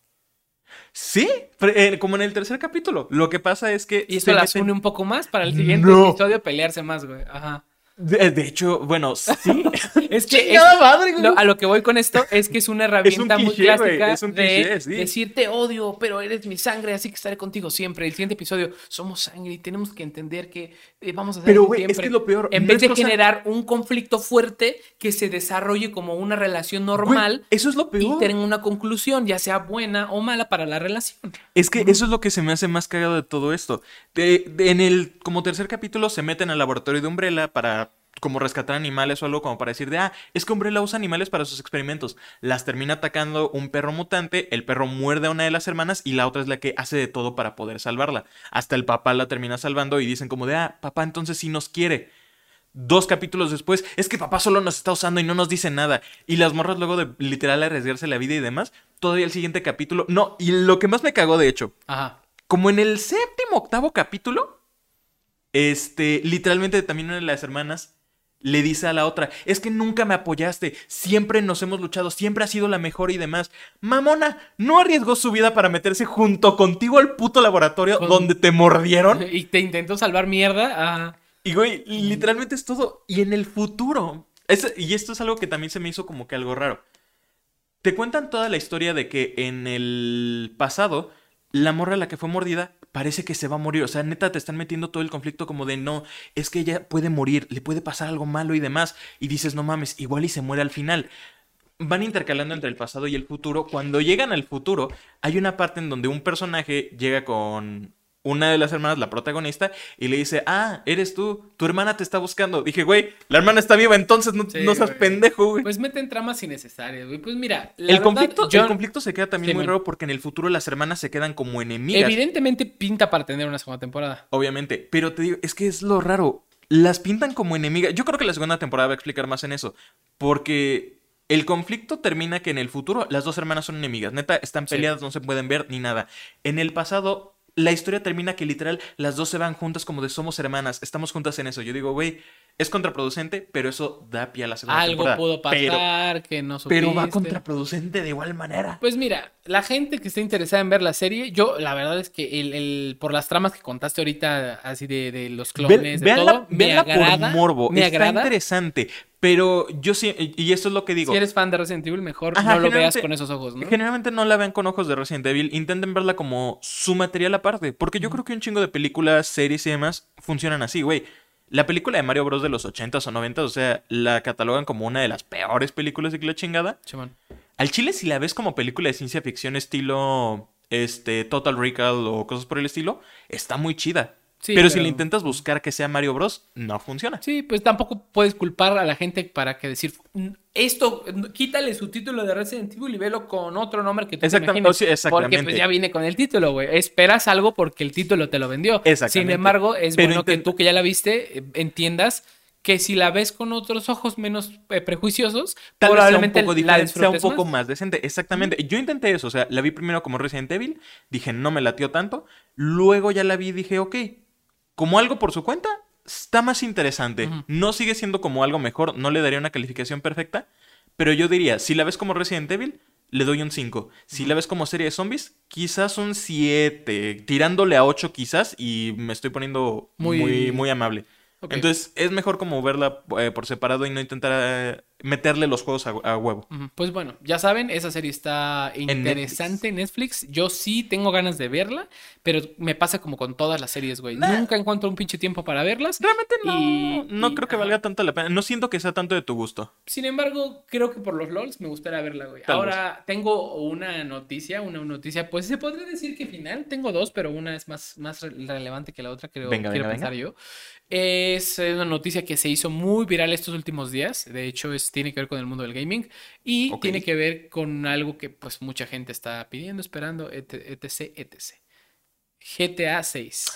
Sí, pero, eh, como en el tercer capítulo. Lo que pasa es que. Y eso las meten- une un poco más para el siguiente No. episodio pelearse más, güey. Ajá. De, de hecho, bueno, sí. Es que es- madre, lo- a lo que voy con esto es que es una herramienta muy cliché, clásica es un de cliché, sí. decir te odio, pero eres mi sangre, así que estaré contigo siempre. El siguiente episodio, somos sangre y tenemos que entender que eh, vamos a ser Pero, güey, es siempre. que es lo peor. En no vez de cosa- generar un conflicto fuerte que se desarrolle como una relación Güey, normal eso es lo y peor. tenga una conclusión, ya sea buena o mala para la relación. Es que eso es lo que se me hace más cagado de todo esto. De- de- en el como tercer capítulo se meten al laboratorio de Umbrella para como rescatar animales o algo como para decir de, ah, es que Umbrella usa animales para sus experimentos. Las termina atacando un perro mutante, el perro muerde a una de las hermanas y la otra es la que hace de todo para poder salvarla. Hasta el papá la termina salvando y dicen como de, ah, papá entonces sí nos quiere. Dos capítulos después, es que papá solo nos está usando y no nos dice nada. Y las morras luego de literal arriesgarse la vida y demás, todavía el siguiente capítulo. No, y lo que más me cagó de hecho, Ajá. como en el séptimo, octavo capítulo, este, literalmente también una de las hermanas le dice a la otra, es que nunca me apoyaste, siempre nos hemos luchado, siempre has sido la mejor y demás. Mamona, ¿no arriesgó su vida para meterse junto contigo al puto laboratorio Con- donde te mordieron? Y te intentó salvar mierda. Y güey, literalmente es todo. Y en el futuro. es- y esto es algo que también se me hizo como que algo raro. Te cuentan toda la historia de que en el pasado, la morra a la que fue mordida parece que se va a morir. O sea, neta, te están metiendo todo el conflicto como de no, es que ella puede morir, le puede pasar algo malo y demás. Y dices, no mames, igual y se muere al final. Van intercalando entre el pasado y el futuro. Cuando llegan al futuro, hay una parte en donde un personaje llega con una de las hermanas, la protagonista, y le dice, ah, eres tú, tu hermana te está buscando. Dije, güey, la hermana está viva, entonces no, Sí, no seas güey. pendejo, güey. Pues meten tramas innecesarias, güey. Pues mira, la el, verdad, conflicto, yo- el conflicto se queda también Sí, muy man. raro porque en el futuro las hermanas se quedan como enemigas. evidentemente pinta para tener una segunda temporada. Obviamente, pero te digo, es que es lo raro. Las pintan como enemigas. Yo creo que la segunda temporada va a explicar más en eso. Porque el conflicto termina que en el futuro las dos hermanas son enemigas. Neta, están Sí. peleadas, no se pueden ver ni nada. En el pasado, la historia termina que literal las dos se van juntas como de somos hermanas, estamos juntas en eso. Yo digo, güey, es contraproducente, pero eso da pie a la segunda Algo temporada. pudo Pero- pasar que no supiste. Pero, va contraproducente de igual manera. Pues mira, la gente que esté interesada en ver la serie, yo la verdad es que el, el- por las tramas que contaste ahorita, así de, de los clones, Ve- de todo, me véanla agrada. por morbo. me Está agrada. interesante. Pero yo sí, y esto es lo que digo. Si eres fan de Resident Evil, mejor Ajá, no lo veas con esos ojos, ¿no? Generalmente no la vean con ojos de Resident Evil, intenten verla como su material aparte, porque yo creo que un chingo de películas, series y demás funcionan así, güey. La película de Mario Bros de los 80s o 90s, o sea, la catalogan como una de las peores películas de la chingada. Al chile si la ves como película de ciencia ficción estilo este Total Recall o cosas por el estilo, está muy chida. Sí, pero, si pero- le intentas buscar que sea Mario Bros, no funciona. Sí, pues tampoco puedes culpar a la gente para que decir "Mm, esto, mm, quítale su título de Resident Evil y velo con otro nombre que tú te Exactamente, imagines". oh, sí, exactamente. Porque pues ya viene con el título, güey. Esperas algo porque el título te lo vendió. Exactamente. Sin embargo, es Pero bueno que tú que ya la viste eh, entiendas que si la ves con otros ojos menos eh, prejuiciosos, Tal vez sea un probablemente poco la sea un poco más. más. decente. Exactamente. Yo intenté eso, o sea, la vi primero como Resident Evil, dije, no me latió tanto. Luego ya la vi y dije, ok, como algo por su cuenta, está más interesante. No sigue siendo como algo mejor, no le daría una calificación perfecta, pero yo diría, si la ves como Resident Evil, le doy un 5. Si la ves como serie de zombies, quizás un 7, tirándole a 8 quizás, y me estoy poniendo Muy- muy, muy, amable. Entonces es mejor como verla eh, por separado y no intentar eh, meterle los juegos a, a huevo. Pues bueno, ya saben, esa serie está interesante en Netflix. Yo sí tengo ganas de verla, pero me pasa como con todas las series, güey. Nah. Nunca encuentro un pinche tiempo para verlas. Realmente no, Y- no y- creo que valga tanto la pena. No siento que sea tanto de tu gusto. Sin embargo, creo que por los LOLs me gustaría verla, güey. Tal Ahora tengo una noticia, una noticia, pues se podría decir que final. Tengo dos, pero una es más, más re- relevante que la otra, creo, Venga, quiero venga, pensar yo. Es una noticia que se hizo muy viral estos últimos días. De hecho, es pues tiene que ver con el mundo del gaming y tiene que ver con algo que pues mucha gente está pidiendo, esperando, et- etc, etc. GTA 6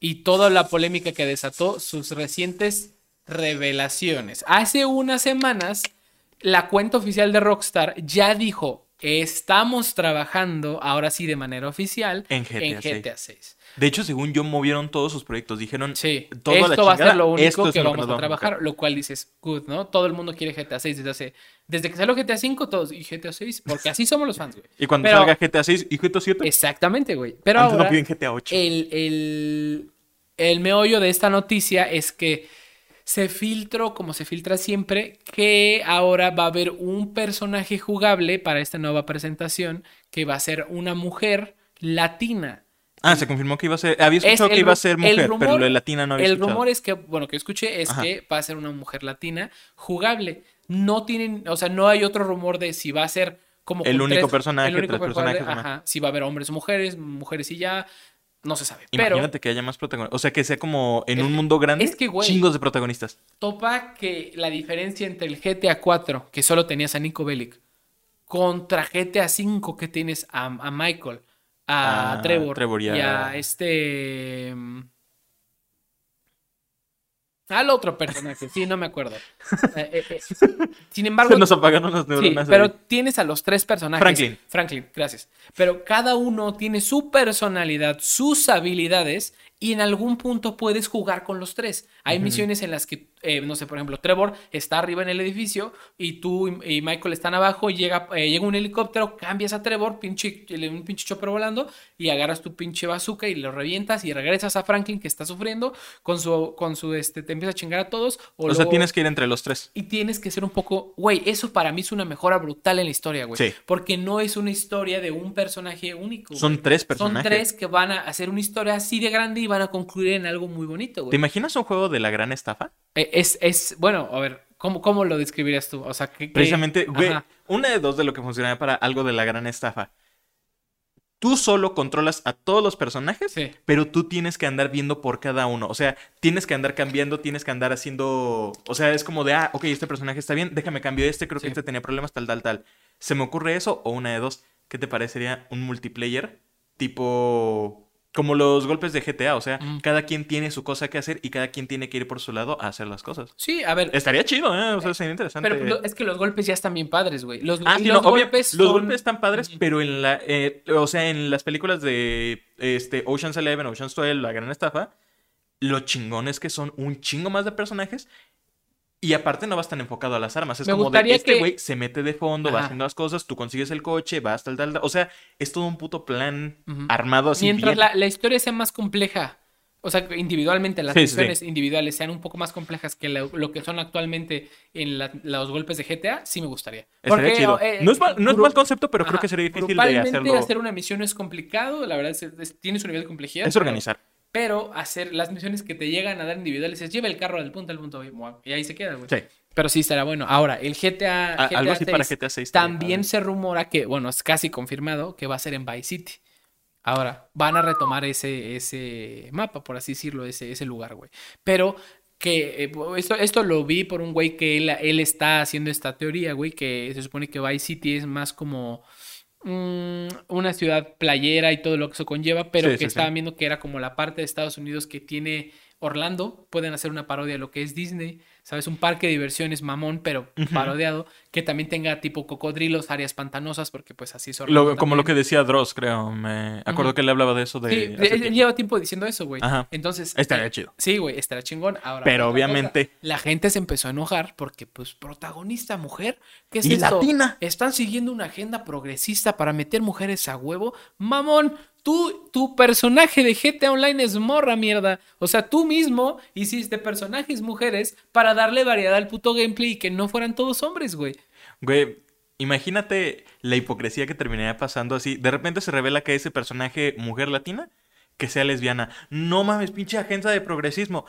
y toda la polémica que desató sus recientes revelaciones. Hace unas semanas, la cuenta oficial de Rockstar ya dijo, estamos trabajando ahora sí de manera oficial En GTA en 6. GTA 6. De hecho, según yo, movieron todos sus proyectos. Dijeron, Sí, Toda la esto va a ser lo único esto es que lo vamos a vamos a trabajar, lo cual dices, good, ¿no? Todo el mundo quiere GTA 6 desde hace, desde que salió GTA 5, todos, y GTA 6, porque así somos los fans, güey. y cuando Pero- salga GTA 6 y GTA 7, Exactamente, güey. Pero antes ahora, no piden GTA 8. el, el, el meollo de esta noticia es que se filtró, como se filtra siempre, que ahora va a haber un personaje jugable para esta nueva presentación que va a ser una mujer latina. Ah, se confirmó que iba a ser. Había escuchado Es que el iba a ser el mujer, pero rumor- lo de latina no había El escuchado. rumor es que, bueno, que escuché es Ajá. que va a ser una mujer latina jugable. No tienen, o sea, no hay otro rumor de si va a ser como El único personaje, tres personaje, personajes, ajá. si va a haber hombres o mujeres, mujeres y ya, no se sabe. Pero Imagínate que haya más protagonistas. O sea, que sea como en Es un mundo grande, es que, güey. chingos de protagonistas. topa que la diferencia entre el GTA 4, que solo tenías a Nico Bellic, contra GTA 5 que tienes a, a Michael, a A Trevor, Trevor y y a- este... mm, Al otro personaje, sí, no me acuerdo. Eh, eh, eh, Sin embargo, Se nos apagaron las Sí, neuronas. pero ahí. tienes a los tres personajes. Franklin. Franklin, gracias. Pero cada uno tiene su personalidad, sus habilidades, y en algún punto puedes jugar con los tres. Hay misiones en las que, eh, no sé, por ejemplo, Trevor está arriba en el edificio y tú y Michael están abajo y llega, eh, llega un helicóptero, cambias a Trevor, pinche, un pinche chopper volando, y agarras tu pinche bazooka y lo revientas y regresas a Franklin que está sufriendo con su, con su, este, te empieza a chingar a todos. O, O sea, luego- tienes que ir entre los tres. y tienes que ser un poco, güey, eso para mí es una mejora brutal en la historia, güey. Sí. Porque no es una historia de un personaje único. Son güey. tres Son personajes. tres que van a hacer una historia así de grande y van a concluir en algo muy bonito, ¿Te güey. imaginas un juego de la gran estafa? Eh, Es, es, bueno, a ver, ¿cómo, cómo lo describirías tú? O sea, que- Precisamente, güey, una de dos de lo que funcionaría para algo de la gran estafa. Tú solo controlas a todos los personajes, Sí. pero tú tienes que andar viendo por cada uno. O sea, tienes que andar cambiando, tienes que andar haciendo. O sea, es como de, ah, ok, este personaje está bien, déjame cambio este, creo Sí. que este tenía problemas, tal, tal, tal. ¿Se me ocurre eso? O una de dos. ¿Qué te parecería un multiplayer? Tipo. Como los golpes de GTA, o sea, Mm. cada quien tiene su cosa que hacer y cada quien tiene que ir por su lado a hacer las cosas. Sí, a ver, Estaría chido, ¿eh? O sea, sería interesante. pero lo- es que los golpes ya están bien padres, güey. Los, Ah, y sí, los no, obvio, golpes los golpes están padres, pero en la, eh, o sea, en las películas de este Ocean's Eleven, Ocean's 12, La Gran Estafa, lo chingón es que son un chingo más de personajes y aparte no vas tan enfocado a las armas. Es Me como de este que- güey se mete de fondo, va haciendo las cosas, tú consigues el coche, vas tal, tal, tal. O sea, es todo un puto plan armado así Mientras la, la historia sea más compleja, o sea, individualmente las Sí, misiones individuales sean un poco más complejas que lo, lo que son actualmente en la- los golpes de GTA, sí me gustaría. Estaría chido. eh, no es mal, no es mal concepto, pero creo que sería difícil de hacerlo. hacer una misión es complicado, la verdad es, es- tiene su nivel de complejidad. Es organizar. Pero, hacer las misiones que te llegan a dar individuales es lleva el carro del punto al punto B, y ahí se queda, güey. Sí. Pero sí estará bueno. Ahora, el GTA, A- GTA algo así para 6 GTA 6 estaría también se rumora que, bueno, es casi confirmado que va a ser en Vice City. Ahora, van a retomar ese, ese mapa, por así decirlo, ese, ese lugar, güey. Pero que eh, esto, esto lo vi por un güey que él, él está haciendo esta teoría, güey, que se supone que Vice City es más como mm, una ciudad playera y todo lo que eso conlleva, pero Sí, que sí, sí. estaban viendo que era como la parte de Estados Unidos que tiene Orlando, pueden hacer una parodia de lo que es Disney, ¿sabes? Un parque de diversiones mamón, pero parodiado, que también tenga tipo cocodrilos, áreas pantanosas, porque pues así es Orlando Lo- como lo que decía Dross, creo. Me acuerdo que él hablaba de eso de. Sí, él- lleva tiempo diciendo eso, güey. Ajá. Entonces. Estaría eh, chido. Sí, güey, estará chingón. Ahora, Pero cosa, obviamente- la gente se empezó a enojar porque, pues, protagonista mujer, ¿qué es Y esto? latina. Están siguiendo una agenda progresista para meter mujeres a huevo. Mamón, tú, tu personaje de GTA Online es morra, mierda. O sea, tú mismo hiciste personajes mujeres para darle variedad al puto gameplay y que no fueran todos hombres, güey. Güey, imagínate la hipocresía que terminaría pasando así. De repente se revela que ese personaje, mujer latina, que sea lesbiana. No mames, pinche agenda de progresismo.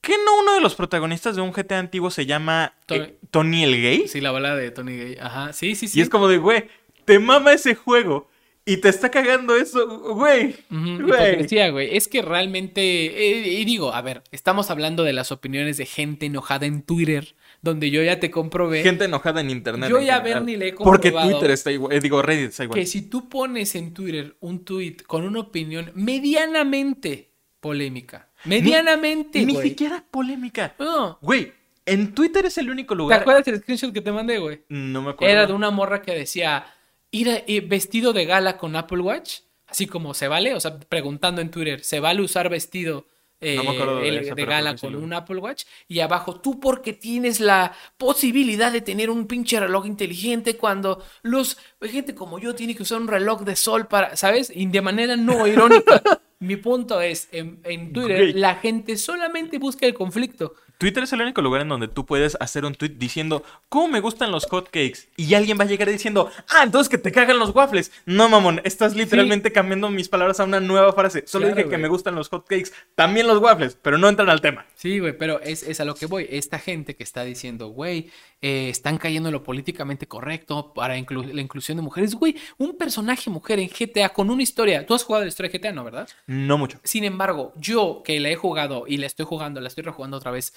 ¿Qué no uno de los protagonistas de un GTA antiguo se llama Tony- eh, Tony el Gay? Sí, la bala de Tony Gay. Ajá, sí, sí, sí. Y es como de, güey, te mama ese juego y te está cagando eso, güey. Güey. hipocresía, güey. Es que realmente, eh, y digo, a ver, estamos hablando de las opiniones de gente enojada en Twitter, donde yo ya te comprobé. Gente enojada en internet. Yo en ya general. Bernie le he Porque Twitter está igual. eh, digo, Reddit está igual. que si tú pones en Twitter un tweet con una opinión medianamente polémica, medianamente, Ni güey. siquiera polémica. No. Güey, en Twitter es el único ¿Te lugar. acuerdas el screenshot que te mandé, güey? No me acuerdo. Era de una morra que decía ir a- eh, vestido de gala con Apple Watch, así como se vale, o sea, preguntando en Twitter, ¿se vale usar vestido eh, No de el- esa, de pero gala con un Apple Watch? Y abajo, tú porque tienes la posibilidad de tener un pinche reloj inteligente cuando los gente como yo tiene que usar un reloj de sol para, ¿sabes? Y de manera no irónica. Mi punto es, en, en Twitter la gente solamente busca el conflicto. Twitter es el único lugar en donde tú puedes hacer un tweet diciendo, ¿cómo me gustan los hotcakes? Y alguien va a llegar diciendo, ah, entonces que te cagan los waffles. No, mamón, estás literalmente cambiando mis palabras a una nueva frase. Solo Claro, dije que me gustan los hotcakes, también los waffles, pero no entran al tema. Sí, güey, pero es, es a lo que voy. Esta gente que está diciendo, güey, eh, están cayendo en lo políticamente correcto para inclu- la inclusión de mujeres. Güey, un personaje mujer en GTA con una historia. Tú has jugado la historia de GTA, ¿no? ¿Verdad? No mucho. Sin embargo, yo que la he jugado y la estoy jugando, la estoy rejugando otra vez,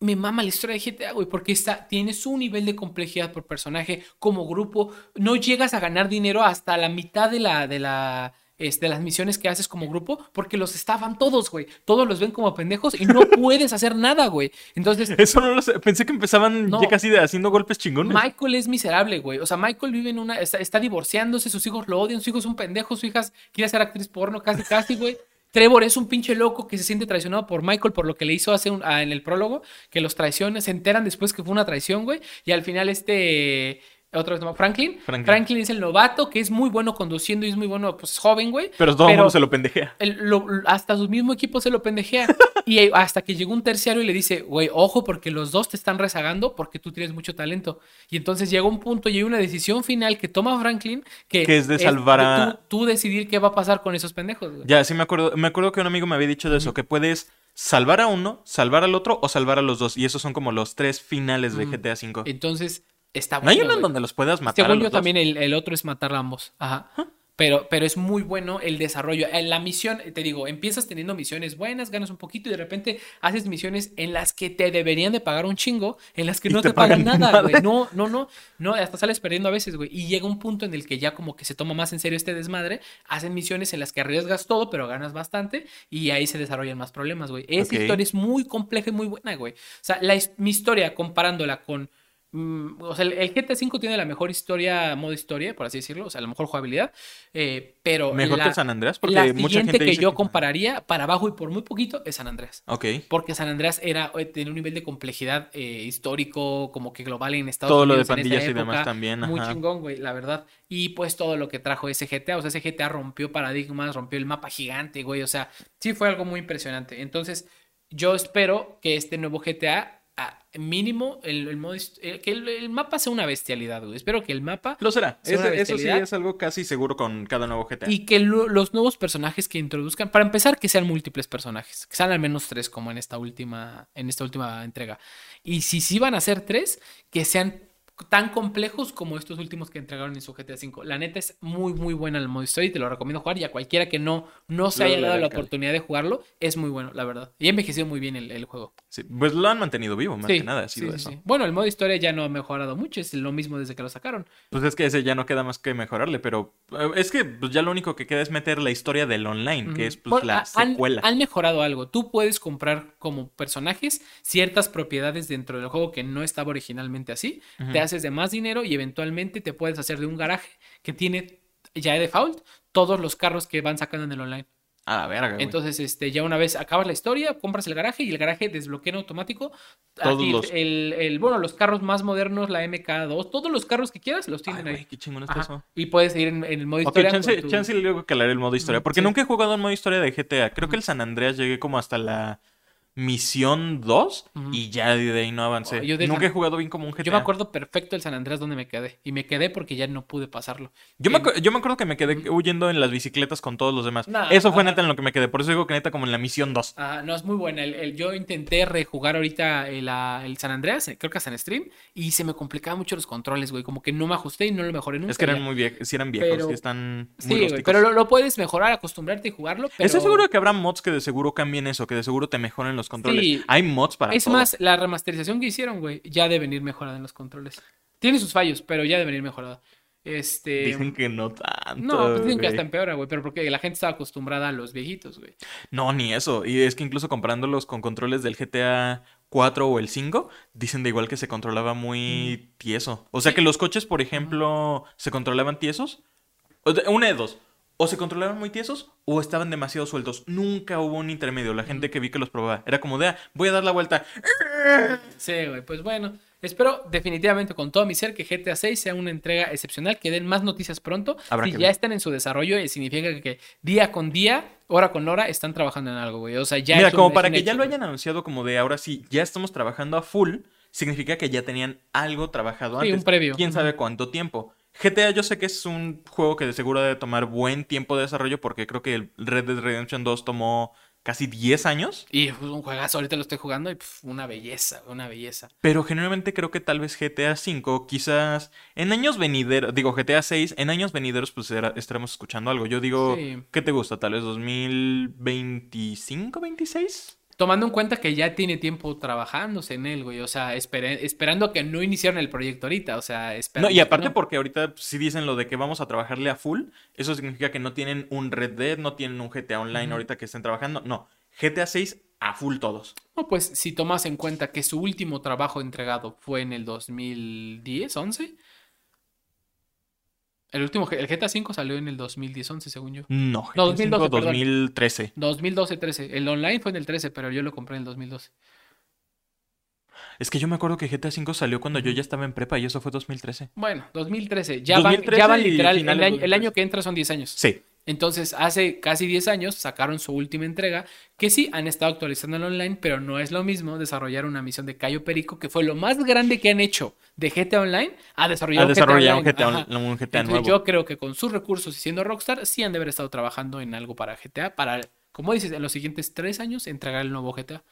me mama la historia de GTA, güey, porque está, tiene su nivel de complejidad por personaje, como grupo, no llegas a ganar dinero hasta la mitad de la, de la, este, de las misiones que haces como grupo, porque los estafan todos, güey, todos los ven como pendejos y no puedes hacer nada, güey. Entonces, Eso no lo sé. Pensé que empezaban No. ya casi de haciendo golpes chingones. Michael es miserable, güey. O sea, Michael vive en una. Está, está divorciándose, sus hijos lo odian, sus hijos son pendejos, su hija quiere ser actriz porno, casi, casi, güey. Trevor es un pinche loco que se siente traicionado por Michael por lo que le hizo hace un- ah, en el prólogo, que los traiciona, se enteran después que fue una traición, güey. Y al final, este. Otra vez, ¿no? Franklin. Franklin. Franklin. es el novato que es muy bueno conduciendo y es muy bueno, pues joven, güey. Pero todo el mundo se lo pendejea. el- lo- hasta su mismo equipo se lo pendejea. y hasta que llegó un terciario y le dice, güey, ojo, porque los dos te están rezagando porque tú tienes mucho talento. Y entonces llega un punto y hay una decisión final que toma Franklin que, Que es de salvar a- tú, tú decidir qué va a pasar con esos pendejos. güey. Ya, sí me acuerdo. Me acuerdo que un amigo me había dicho de eso, que puedes salvar a uno, salvar al otro o salvar a los dos. Y esos son como los tres finales de Mm. GTA V. Entonces, está ¿No hay bueno, uno en donde los puedas matar? a Según los yo dos? también el, el otro es matar a ambos. Ajá. Pero, pero es muy bueno el desarrollo. En la misión, te digo, empiezas teniendo misiones buenas, ganas un poquito y de repente haces misiones en las que te deberían de pagar un chingo, en las que no te te, pagan, pagan nada, güey. No, no, no, no, hasta sales perdiendo a veces, güey. Y llega un punto en el que ya como que se toma más en serio este desmadre, hacen misiones en las que arriesgas todo, pero ganas bastante y ahí se desarrollan más problemas, güey. Esa historia es muy compleja y muy buena, güey. O sea, la mi historia comparándola con Mm, o sea, el, el GTA V tiene la mejor historia, modo historia, por así decirlo, o sea, la mejor jugabilidad, eh, pero Mejor la, que San Andreas, porque la mucha siguiente gente que dice yo que- compararía para abajo y por muy poquito es San Andreas. Ok. Porque San Andreas era, eh, tenía un nivel de complejidad eh, histórico, como que global en Estados Todo lo Unidos. de pandillas y demás también, Muy chingón, güey, la verdad. Y pues todo lo que trajo ese GTA, o sea, ese GTA rompió paradigmas, rompió el mapa gigante, güey, o sea, sí fue algo muy impresionante. Entonces, yo espero que este nuevo GTA, a mínimo, el, el modo, eh, que el, el mapa sea una bestialidad, güey. Espero que el mapa Lo será. sea una Ese- eso sí es algo casi seguro con cada nuevo GTA. y que lo- los nuevos personajes que introduzcan, para empezar, que sean múltiples personajes, que sean al menos tres, como en esta última, en esta última entrega. Y si sí van a ser tres, que sean tan complejos como estos últimos que entregaron en su GTA V. La neta es muy, muy buena el modo historia y te lo recomiendo jugar. Y a cualquiera que no, no se haya dado la oportunidad de jugarlo, es muy bueno, la verdad. Y ha envejecido muy bien el, el juego. Sí, Pues lo han mantenido vivo, más Sí, que nada. Ha sido sí, sí, eso. sí. Bueno, el modo historia ya no ha mejorado mucho, es lo mismo desde que lo sacaron. Pues es que ese ya no queda más que mejorarle, pero eh, es que pues, ya lo único que queda es meter la historia del online, que es pues, Por- la han, secuela. han mejorado algo. Tú puedes comprar como personajes ciertas propiedades dentro del juego que no estaba originalmente así. Te haces de más dinero y eventualmente te puedes hacer de un garaje que tiene ya de default todos los carros que van sacando en el online. A la verga, güey. Entonces, este, ya una vez acabas la historia, compras el garaje y el garaje desbloquea en automático Todos los- el, el- bueno, los carros más modernos, la MK2, todos los carros que quieras los Ay, tienen güey, ahí. qué chingón está Ajá. eso. Y puedes ir en, en el modo historia. chance, tu- chance luego que haré el modo historia. Porque sí. nunca he jugado en modo historia de GTA. Creo que el San Andreas llegué como hasta la misión 2 Ujú. y ya de ahí no avancé. Oh, yo nunca San- he jugado bien como un GTA. Yo me acuerdo perfecto del San Andrés donde me quedé. Y me quedé porque ya no pude pasarlo. Yo me, En- yo me acuerdo que me quedé huyendo en las bicicletas con todos los demás. Nah, eso fue neta en lo que me quedé. Por eso digo que neta como en la misión 2. Ah, no, es muy buena. El, el- yo intenté rejugar ahorita el, ah, el San Andreas, eh, creo que hasta en stream, y se me complicaban mucho los controles, güey. Como que no me ajusté y no lo mejoré nunca. Es que eran ya. muy viejos, sí eran viejos, Pero- están muy Sí, güey, pero lo, lo puedes mejorar, acostumbrarte y jugarlo. Pero... Estoy seguro de que habrá mods que de seguro cambien eso, que de seguro te mejoren los controles. Sí. Hay mods para Es todo. más, la remasterización que hicieron, güey, ya debe venir mejorada en los controles. Tiene sus fallos, pero ya debe venir mejorada. Este. Dicen que no tanto. No, pues dicen que hasta empeora, güey, pero porque la gente estaba acostumbrada a los viejitos, güey. No, ni eso. Y es que incluso comparándolos con controles del GTA 4 o el 5, dicen de igual que se controlaba muy tieso. O sea Sí. que los coches, por ejemplo, se controlaban tiesos. Una de dos. O se controlaban muy tiesos o estaban demasiado sueltos. Nunca hubo un intermedio. La gente que vi que los probaba era como de, ah, voy a dar la vuelta. Sí, güey, pues bueno. Espero definitivamente con todo mi ser que GTA 6 sea una entrega excepcional, que den más noticias pronto. Habrá si ya ver. están en su desarrollo, eh, significa que día con día, hora con hora, están trabajando en algo, güey. O sea, ya Mira, es como para que ya lo hayan anunciado como de ahora sí, ya estamos trabajando a full, significa que ya tenían algo trabajado Sí, antes. un previo. ¿Quién sabe cuánto tiempo? GTA yo sé que es un juego que de seguro debe tomar buen tiempo de desarrollo porque creo que el Red Dead Redemption 2 tomó casi 10 años. Y pues, un juegazo, ahorita lo estoy jugando y pf, una belleza, una belleza. Pero generalmente creo que tal vez GTA V, quizás en años venideros, digo GTA 6, en años venideros pues era- estaremos escuchando algo. Yo digo, Sí. ¿qué te gusta? Tal vez 2025, 26? Tomando en cuenta que ya tiene tiempo trabajándose en él, güey. O sea, espere- esperando que no iniciaron el proyecto ahorita. O sea, No, esperando. y aparte porque ahorita si dicen lo de que vamos a trabajarle a full, eso significa que no tienen un Red Dead, no tienen un GTA Online ahorita que estén trabajando. No, GTA 6 a full todos. No, pues si tomas en cuenta que su último trabajo entregado fue en el 2010, 11. El último, el GTA V salió en el 2010, 11, según yo. No, No, GTA 2012, perdón. 2013. 2012, 13. El online fue en el 13, pero yo lo compré en el 2012. Es que yo me acuerdo que GTA 5 salió cuando yo ya estaba en prepa y eso fue 2013. Bueno, 2013. Ya van, 2013 ya van literal. El año, el 2013. año que entra son 10 años. Sí. Entonces, hace casi 10 años sacaron su última entrega, que sí han estado actualizando el online, pero no es lo mismo desarrollar una misión de Cayo Perico, que fue lo más grande que han hecho de GTA Online, a desarrollar A GTA GTA, Online. Ajá. un GTA Entonces, nuevo. yo creo que con sus recursos y siendo Rockstar, sí han de haber estado trabajando en algo para GTA, para, como dices, en los siguientes tres años entregar el nuevo GTA.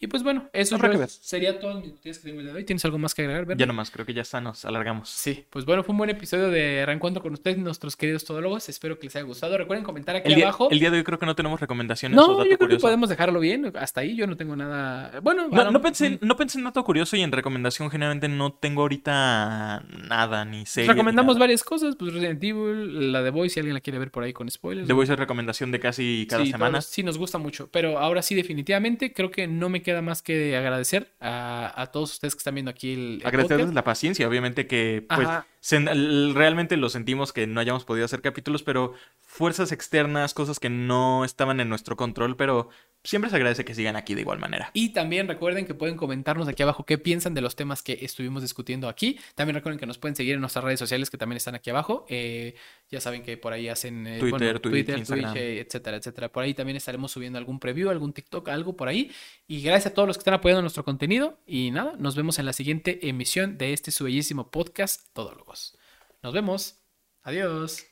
Y pues bueno, eso yo- sería todo mis noticias que tengo el día de hoy. ¿Tienes algo más que agregar, Bernie? Ya nomás, creo que ya está, nos alargamos. Sí, pues bueno, fue un buen episodio de reencuentro con ustedes, nuestros queridos todólogos. Espero que les haya gustado. Recuerden comentar aquí El día, abajo. el día de hoy creo que no tenemos recomendaciones o No, dato yo creo que podemos dejarlo bien. Hasta ahí yo no tengo nada. Bueno, No, no pensé, mm, no pensé en dato curioso y en recomendación generalmente no tengo ahorita nada, ni serie. ni Recomendamos nada. varias cosas, pues Resident Evil, la de Boy, si alguien la quiere ver por ahí con spoilers. Le voy a hacer recomendación de casi cada Sí, semana. Sí, nos gusta mucho. Pero ahora sí, definitivamente, creo que no me queda más que agradecer a, a todos ustedes que están viendo aquí el, el Agradecerles podcast. la paciencia, obviamente que pues Ajá. Realmente lo sentimos que no hayamos podido hacer capítulos, pero fuerzas externas, cosas que no estaban en nuestro control, pero siempre se agradece que sigan aquí de igual manera. Y también recuerden que pueden comentarnos aquí abajo qué piensan de los temas que estuvimos discutiendo aquí. También recuerden que nos pueden seguir en nuestras redes sociales que también están aquí abajo. Eh, ya saben que por ahí hacen eh, Twitter, Twitch, Twitter, Instagram. Twitch, eh, etcétera, etcétera. Por ahí también estaremos subiendo algún preview, algún TikTok, algo por ahí. Y gracias a todos los que están apoyando nuestro contenido. Y nada, nos vemos en la siguiente emisión de este su bellísimo podcast, Todólogos. Nos vemos. Adiós.